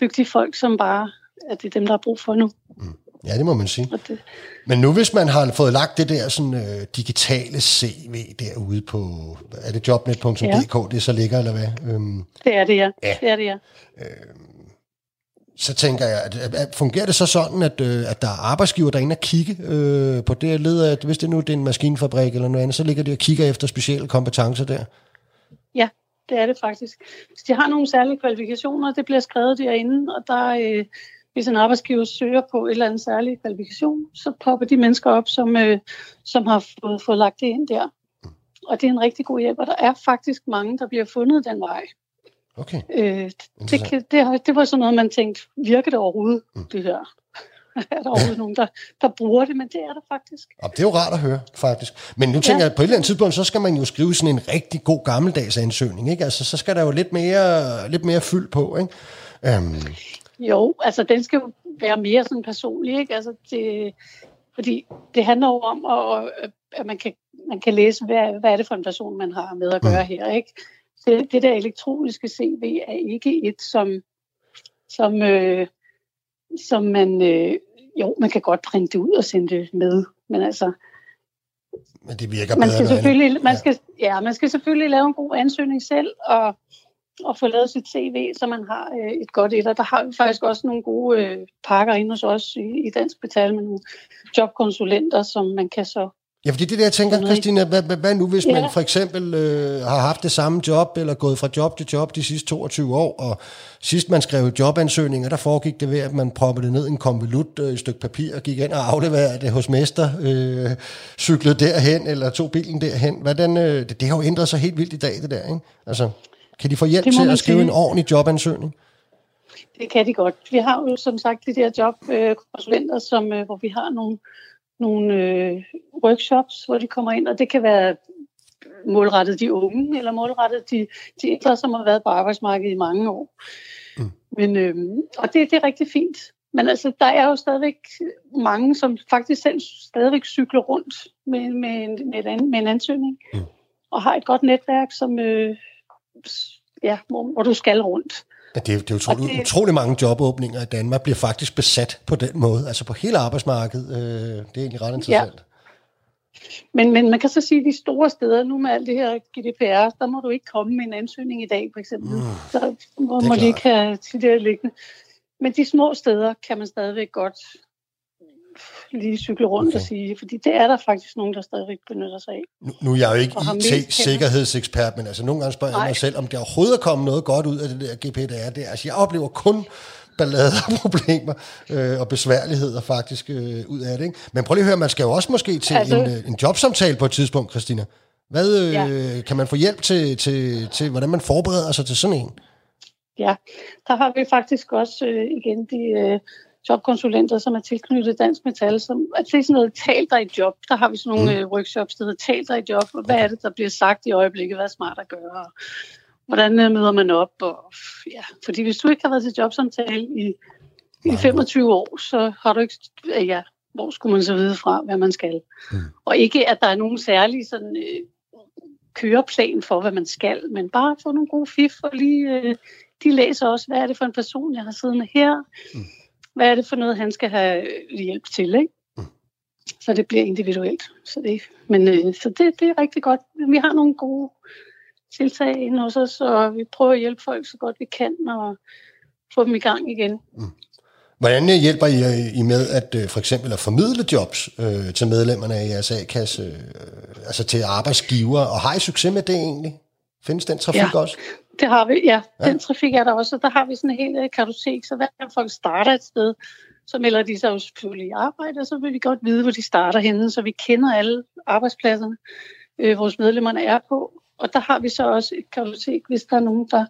dygtige folk, som bare at det er dem, der er brug for nu. Mm. Ja, det må man sige. Det. Men nu hvis man har fået lagt det der sådan, øh, digitale CV derude på, er det jobnet.dk, ja. det så ligger, eller hvad? Øhm, det er det, ja. ja. Det er det, ja. Øhm, så tænker jeg, at, at fungerer det så sådan, at, øh, at der er arbejdsgiver, der er inde og kigge øh, på det led, at hvis det nu det er en maskinfabrik eller noget andet, så ligger de og kigger efter specielle kompetencer der? Det er det faktisk. Hvis de har nogle særlige kvalifikationer, det bliver skrevet derinde, og der øh, hvis en arbejdsgiver søger på et eller andet særlig kvalifikation, så popper de mennesker op, som, øh, som har fået, fået lagt det ind der. Og det er en rigtig god hjælp, og der er faktisk mange, der bliver fundet den vej. Okay. Øh, det, det, det, det var sådan noget, man tænkte, virker det overhovedet, mm. det her? er der overhovedet nogen, der, der bruger det, men det er der faktisk. Og det er jo rart at høre, faktisk. Men nu tænker ja. jeg, at på et eller andet tidspunkt, så skal man jo skrive sådan en rigtig god gammeldags ansøgning, ikke? Altså, så skal der jo lidt mere, lidt mere fyld på, ikke? Um. Jo, altså den skal jo være mere sådan personlig, ikke? Altså, det, fordi det handler jo om, at, at man, kan, man kan læse, hvad, hvad er det for en person, man har med at gøre mm. her, ikke? Det, det der elektroniske CV er ikke et, som, som, øh, som man øh, jo, man kan godt printe det ud og sende det med, men altså... Men det virker man skal selvfølgelig, man skal, ja, man skal selvfølgelig lave en god ansøgning selv, og, og få lavet sit CV, så man har øh, et godt et. Og der har vi faktisk også nogle gode øh, pakker inde hos os i, i Dansk Betal med nogle jobkonsulenter, som man kan så Ja, fordi det der, jeg tænker, Christina, hvad, hvad, hvad nu, hvis ja. man for eksempel øh, har haft det samme job, eller gået fra job til job de sidste 22 år, og sidst man skrev jobansøgninger, der foregik det ved, at man proppede det ned i en konvolut, øh, et stykke papir, og gik ind og afleverede det hos mester, øh, cyklede derhen, eller tog bilen derhen. Hvordan, øh, det, det har jo ændret sig helt vildt i dag, det der, ikke? Altså. Kan de få hjælp til at skrive sige. en ordentlig jobansøgning? Det kan de godt. Vi har jo som sagt de der jobkonsulenter, som, øh, hvor vi har nogle, nogle øh, workshops, hvor de kommer ind, og det kan være målrettet de unge, eller målrettet de, de ældre, som har været på arbejdsmarkedet i mange år. Mm. Men, øh, og det, det er rigtig fint. Men altså, der er jo stadigvæk mange, som faktisk selv stadigvæk cykler rundt med, med, en, med, en, med en ansøgning, mm. og har et godt netværk, som, øh, ja, hvor, hvor du skal rundt. Ja, det, er, det er utrolig, det, utrolig mange jobåbninger i Danmark bliver faktisk besat på den måde, altså på hele arbejdsmarkedet. Øh, det er egentlig ret interessant. Ja. Men, men man kan så sige, at de store steder, nu med alt det her GDPR, der må du ikke komme med en ansøgning i dag, for eksempel. Mm, så må, må de ikke have til det liggende. Men de små steder kan man stadigvæk godt lige cykle rundt okay. og sige, fordi det er der faktisk nogen, der stadigvæk benytter sig af. Nu, nu er jeg jo ikke IT-sikkerhedsekspert, men altså nogle gange spørger jeg mig selv, om der overhovedet er kommet noget godt ud af det der GPDR. Det, altså jeg oplever kun ballader, problemer øh, og besværligheder faktisk øh, ud af det. Ikke? Men prøv lige at høre, man skal jo også måske til altså, en, øh, en jobsamtale på et tidspunkt, Christina. Hvad øh, ja. kan man få hjælp til, til, til, hvordan man forbereder sig til sådan en? Ja, der har vi faktisk også øh, igen de øh, jobkonsulenter, som er tilknyttet Dansk Metal, som at det er sådan noget, tal dig i job. Der har vi sådan nogle mm. øh, workshops, der hedder tal dig i job, og hvad er det, der bliver sagt i øjeblikket, hvad er smart at gøre, og hvordan øh, møder man op, og ja, fordi hvis du ikke har været til jobsamtale i, i 25 år, så har du ikke, ja, hvor skulle man så vide fra, hvad man skal. Mm. Og ikke, at der er nogen særlig sådan, øh, køreplan for, hvad man skal, men bare få nogle gode fif, og lige, øh, de læser også, hvad er det for en person, jeg har siddende her, mm. Hvad er det for noget, han skal have øh, hjælp til, ikke? Mm. Så det bliver individuelt. Så det, men øh, så det, det er rigtig godt. Vi har nogle gode tiltag inde hos os, og vi prøver at hjælpe folk så godt vi kan, og få dem i gang igen. Mm. Hvordan hjælper I, I med at øh, for eksempel at formidle jobs øh, til medlemmerne af jeres A-kasse, øh, altså til arbejdsgiver, og har I succes med det egentlig? Findes den trafik ja, også? Det har vi, ja. ja. Den trafik er der også, og der har vi sådan en hel øh, kartotek, så hver gang folk starter et sted, så melder de sig jo selvfølgelig i arbejde, og så vil vi godt vide, hvor de starter henne, så vi kender alle arbejdspladserne, øh, vores medlemmerne er på, og der har vi så også et kartotek, hvis der er nogen, der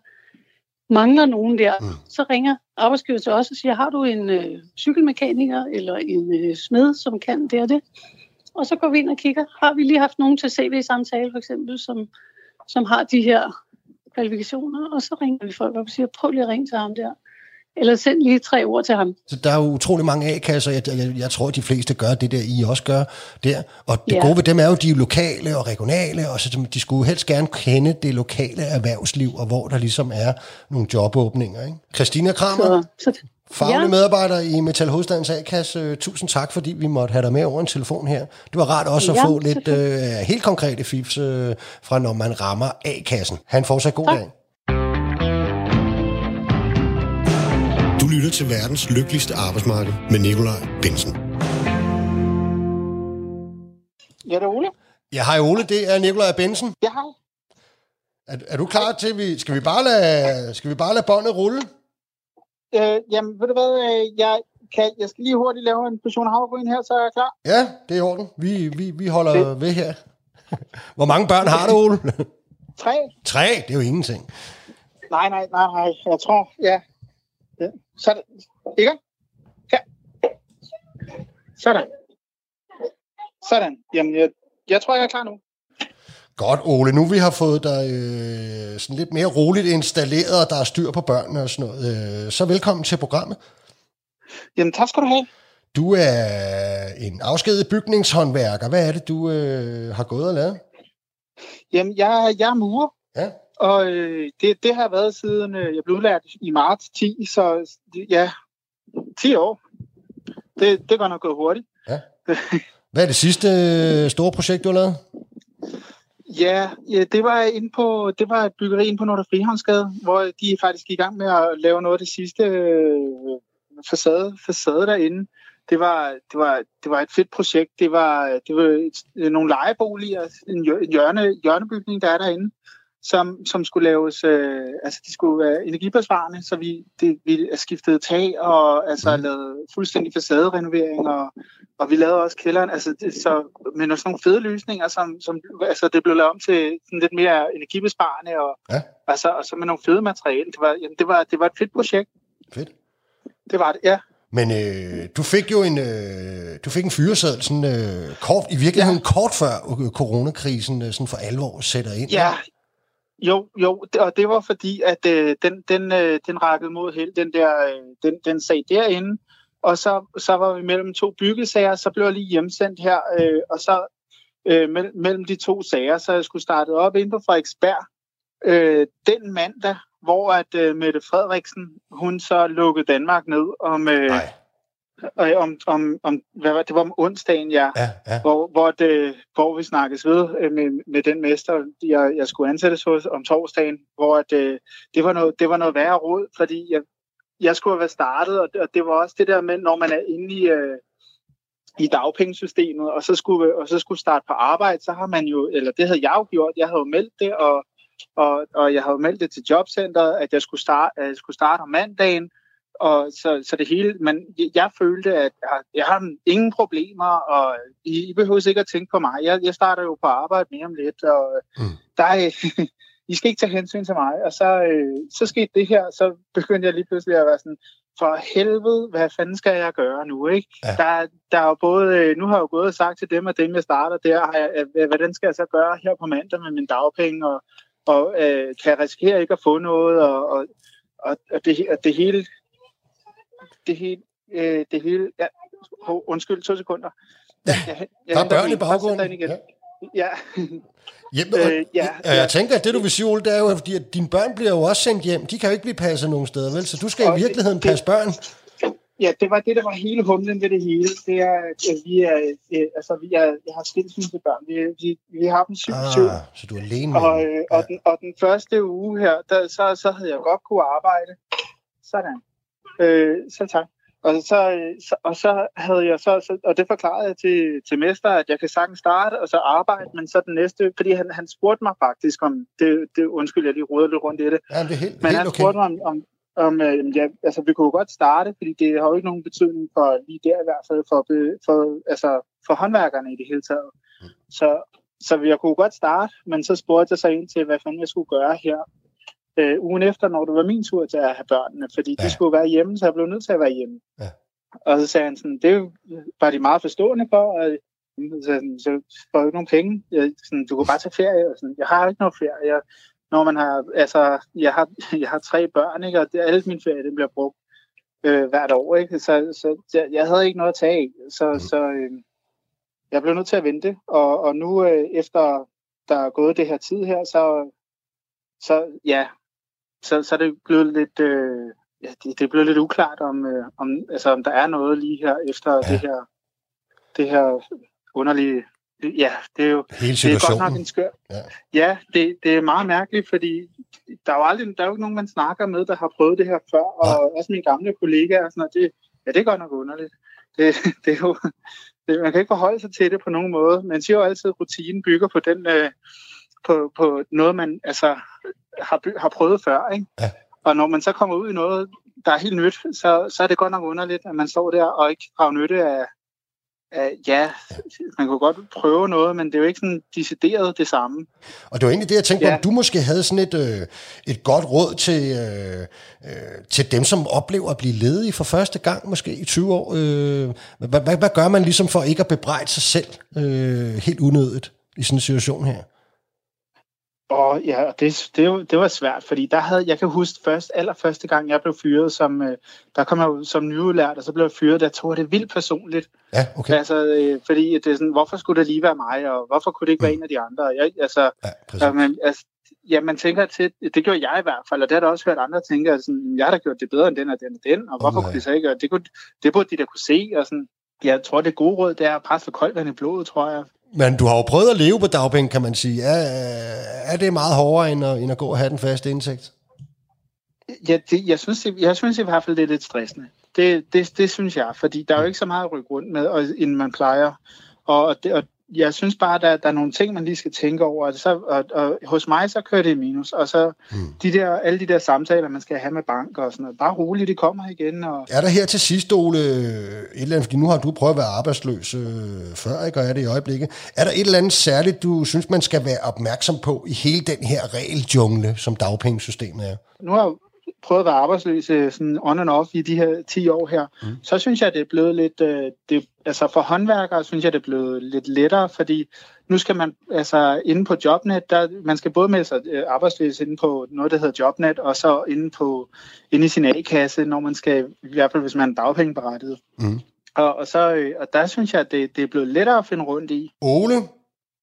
mangler nogen der, mm. så ringer arbejdsgiver til os og siger, har du en øh, cykelmekaniker eller en øh, smed, som kan det og det? Og så går vi ind og kigger. Har vi lige haft nogen til CV-samtale for eksempel, som, som har de her kvalifikationer? Og så ringer vi folk op og siger, prøv lige at ringe til ham der eller send lige tre ord til ham. Så der er jo utrolig mange A-kasser, jeg, jeg, jeg tror, de fleste gør det der, I også gør der. Og det ja. gode ved dem er jo, de er lokale og regionale, og så de skulle helst gerne kende det lokale erhvervsliv, og hvor der ligesom er nogle jobåbninger. Ikke? Christina Kramer, så, så, faglig ja. medarbejder i Metal Hovedstadens A-kasse. Tusind tak, fordi vi måtte have dig med over en telefon her. Det var rart også ja, at få lidt uh, helt konkrete fifs uh, fra, når man rammer A-kassen. Han fortsat god tak. dag. Du lytter til verdens lykkeligste arbejdsmarked med Nikolaj Bensen. Ja, det er Ole. Ja, hej Ole, det er Nikolaj Bensen. Ja, hej. Er, er du klar til, vi, skal vi bare lade, skal vi bare lade båndet rulle? Øh, jamen, ved du hvad, øh, jeg, kan, jeg skal lige hurtigt lave en portion havregryn her, så er jeg klar. Ja, det er i orden. Vi, vi, vi holder det. ved her. Hvor mange børn har du, Ole? Tre. Tre? Det er jo ingenting. Nej, nej, nej, nej. Jeg tror, ja, Ja. Sådan. Ikke? Ja. Sådan. Sådan. Jamen, jeg, jeg tror, jeg er klar nu. Godt, Ole. Nu vi har fået dig øh, sådan lidt mere roligt installeret, og der er styr på børnene og sådan noget, øh, så velkommen til programmet. Jamen, tak skal du have. Du er en afskedet bygningshåndværker. Hvad er det, du øh, har gået og lavet? Jamen, jeg, jeg er murer. Ja. Og øh, det, det har været siden øh, jeg blev udlært i marts 10, så ja, 10 år. Det, det går nok gået hurtigt. Ja. Hvad er det sidste øh, store projekt, du har lavet? Ja, ja det var inde på det var et byggeri inde på Nordre Frihavnsgade, hvor de er faktisk i gang med at lave noget af det sidste øh, facade, facade derinde. Det var, det, var, det var et fedt projekt. Det var, det var et, nogle lejeboliger, en hjørne, hjørnebygning, der er derinde som, som skulle laves, øh, altså de skulle være energibesvarende, så vi, det, vi skiftede tag og altså Mm. lavede fuldstændig facaderenovering, og, og vi lavede også kælderen, altså det, så, med nogle, sådan nogle fede løsninger, som, som altså det blev lavet om til sådan lidt mere energibesparende, og, Ja. altså, og så med nogle fede materialer. Det var, jamen, det var, det var et fedt projekt. Fedt. Det var det, ja. Men øh, du fik jo en, øh, du fik en fyreseddel sådan øh, kort, i virkeligheden ja. kort før øh, coronakrisen øh, sådan for alvor sætter ind. Ja, jo, jo, det- og det var fordi, at øh, den, den, øh, den rakkede mod hele den der, øh, den, den sag derinde, og så, så var vi mellem to byggesager, så blev jeg lige hjemsendt her, øh, og så øh, mellem, mellem de to sager, så jeg skulle starte op inde på Frederiksberg. Øh, den mandag, hvor at øh, Mette Frederiksen, hun så lukkede Danmark ned om, øh, Nej, øh, om, om, om hvad var det, var om onsdagen, ja ja, ja. hvor, hvor, det, hvor vi snakkes ved øh, med, med den mester, jeg, jeg skulle ansættes hos om torsdagen, hvor at, øh, det, var noget, det var noget værre råd, fordi jeg, jeg skulle have været startet, og det, og det var også det der med, når man er inde i, øh, i dagpengesystemet, og så, skulle, og så skulle starte på arbejde, så har man jo, eller det havde jeg jo gjort, jeg havde jo meldt det, og, og, og jeg havde meldt det til jobcenteret, at jeg skulle starte, at jeg skulle starte om mandagen, og så, så det hele, men jeg følte, at jeg, jeg har ingen problemer, og I, I behøver ikke at tænke på mig. Jeg, jeg starter jo på arbejde mere om lidt, og Mm. der er, I skal ikke tage hensyn til mig. Og så, øh, så skete det her, så begyndte jeg lige pludselig at være sådan, for helvede, hvad fanden skal jeg gøre nu, ikke? Ja. Der, der er jo både, øh, nu har jeg jo gået og sagt til dem og dem, jeg starter der, har jeg, øh, hvordan skal jeg så gøre her på mandag med min dagpenge, og, og øh, kan jeg risikere ikke at få noget, og, og, og, og det, og det hele, det hele, øh, det hele, ja, oh, undskyld, to sekunder. Jeg, jeg, jeg Der er børn i baggrunden. igen. Ja. Ja. Jamen, og, Øh, ja, jeg ja. tænker, at det du vil sige, Ole, det er jo, fordi at dine børn bliver jo også sendt hjem. De kan jo ikke blive passet nogen steder, vel? Så du skal i Og det- virkeligheden det- passe børn. Ja, det var det, der var hele humlen ved det hele. Det er, at vi er, øh, altså, vi er, jeg har skilsmissebørn. Vi, vi, vi har dem syv syv. Ah, så du er alene Og, øh, og, den, og den første uge her, der, så, så havde jeg godt kunne arbejde. Sådan. Øh, så tak. Og så, så, og så havde jeg så, så, og det forklarede jeg til, til mester, at jeg kan sagtens starte og så arbejde, men så den næste, fordi han, han spurgte mig faktisk om, det, det undskyld, jeg lige ruder lidt rundt i det, Ja, det er helt, men helt han okay. spurgte mig om, om, om øh, ja, altså vi kunne jo godt starte, fordi det har jo ikke nogen betydning for lige der i hvert fald, for, for, altså, for håndværkerne i det hele taget. Mm. Så, så jeg kunne godt starte, men så spurgte jeg så ind til, hvad fanden jeg skulle gøre her øh, ugen efter, når det var min tur til at have børnene, fordi Ja. de skulle være hjemme, så jeg blev nødt til at være hjemme. Ja. Og så sagde han sådan, det var de meget forstående for, og så, så får jeg ikke nogen penge. Jeg, sådan, du kan bare tage ferie. Og sådan, jeg har ikke noget ferie. Jeg, når man har, altså, jeg har, jeg har tre børn, ikke, og det, alle min ferie, det bliver brugt øh, hvert år, ikke? Så, så jeg, jeg havde ikke noget at tage af. Så, Mm. så øh, jeg blev nødt til at vente, og, og nu øh, efter der er gået det her tid her, så, så ja, så, så er det blevet lidt, øh, ja, det, det er blevet lidt uklart, om, øh, om, altså, om der er noget lige her efter Ja. ja. det her, det her underlige, ja, det er jo, Hele det er godt nok en skør. Ja. Ja, det, det er meget mærkeligt, fordi der er jo aldrig, der er jo ikke nogen, man snakker med, der har prøvet det her før, og Nej. også mine gamle kollegaer og sådan noget, det, ja, det er godt nok underligt. Det, det er jo, det, man kan ikke forholde sig til det på nogen måde. Man siger jo altid, at rutinen bygger på den, øh, på, på noget, man altså har, by, har prøvet før, ikke? Ja. Og når man så kommer ud i noget, der er helt nyt, så, så er det godt nok underligt, at man står der og ikke har nytte af, af, ja, man kunne godt prøve noget, men det er jo ikke sådan decideret det samme. Og det var egentlig det, jeg tænkte på, Ja. om du måske havde sådan et, øh, et godt råd til, øh, øh, til dem, som oplever at blive ledige for første gang, måske i 20 år. Øh, hvad, hvad, hvad gør man ligesom for ikke at bebrejde sig selv øh, helt unødigt i sådan en situation her? Og ja, det, det, var- det var svært, fordi der havde, jeg kan huske først, allerførste gang, jeg blev fyret, som, øh, der kom jeg jo som nyudlært, og så blev jeg fyret, der tog jeg det vildt personligt. Ja, okay. Altså, øh, fordi det er sådan, hvorfor skulle det lige være mig, og hvorfor kunne det ikke være en af de andre? Jeg, altså, Ja, præcis. man, altså, ja, man tænker til, det gjorde jeg i hvert fald, og det har der også hørt andre tænke, at sådan, jeg har da gjort det bedre end den og den og den, og hvorfor Uha. kunne de så ikke gøre det? Kunne, det burde de da kunne se, og sådan, jeg tror, det gode råd, det er at presse for koldt vand i blodet, tror jeg. Men du har jo prøvet at leve på dagpenge, kan man sige. Er, er det meget hårdere, end at, end at gå og have den faste indtægt? Ja, det, jeg, synes, det, jeg synes i hvert fald, det er lidt stressende. Det, det, det synes jeg, fordi der er jo ikke så meget at rykke rundt med, og, end man plejer. Og det, og jeg synes bare, der, der er nogle ting, man lige skal tænke over. Og, så, og, og hos mig, så kører det i minus. Og så mm. de der, alle de der samtaler, man skal have med bank og sådan noget. Bare roligt, det kommer igen. Og... Er der her til sidst, Ole, et eller andet, fordi nu har du prøvet at være arbejdsløs øh, før, ikke? og er det i øjeblikket. Er der et eller andet særligt, du synes, man skal være opmærksom på i hele den her regeljungle, som dagpengesystemet er? Nu har prøvet at være arbejdsløs øh, sådan on and off i de her 10 år her, mm. så synes jeg, det er blevet lidt, øh, det, altså for håndværkere synes jeg, det er blevet lidt lettere, fordi nu skal man, altså inde på Jobnet, der, man skal både melde sig øh, arbejdsløs inde på noget, der hedder Jobnet, og så inde, på, inde i sin A-kasse, når man skal, i hvert fald hvis man er dagpengeberettiget. Mm. Og, og, så, øh, og der synes jeg, at det, det er blevet lettere at finde rundt i. Ole,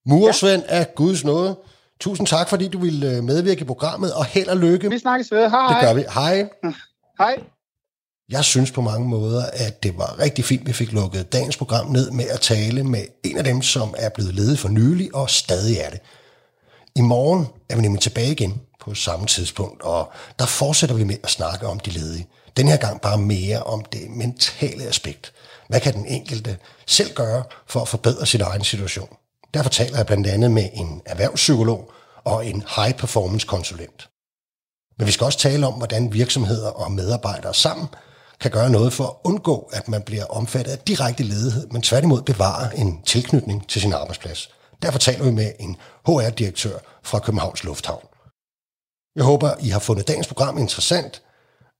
Mursvend ja. af Guds nåde. Tusind tak, fordi du ville øh, medvirke i programmet, og held og lykke. Vi snakkes ved. Hej. Det gør vi. Hej. Hej. Jeg synes på mange måder, at det var rigtig fint, vi fik lukket dagens program ned med at tale med en af dem, som er blevet ledet for nylig og stadig er det. I morgen er vi nemlig tilbage igen på samme tidspunkt, og der fortsætter vi med at snakke om de ledige. Den her gang bare mere om det mentale aspekt. Hvad kan den enkelte selv gøre for at forbedre sin egen situation? Derfor taler jeg blandt andet med en erhvervspsykolog og en high performance konsulent. Men vi skal også tale om, hvordan virksomheder og medarbejdere sammen kan gøre noget for at undgå, at man bliver omfattet af direkte ledighed, men tværtimod bevare en tilknytning til sin arbejdsplads. Derfor taler vi med en HR-direktør fra Københavns Lufthavn. Jeg håber, I har fundet dagens program interessant.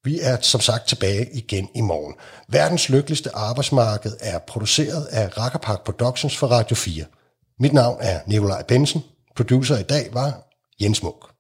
Vi er som sagt tilbage igen i morgen. Verdens lykkeligste arbejdsmarked er produceret af Rakkerpark Productions for Radio 4. Mit navn er Nikolaj Bensen. Producer i dag var Jens Munk.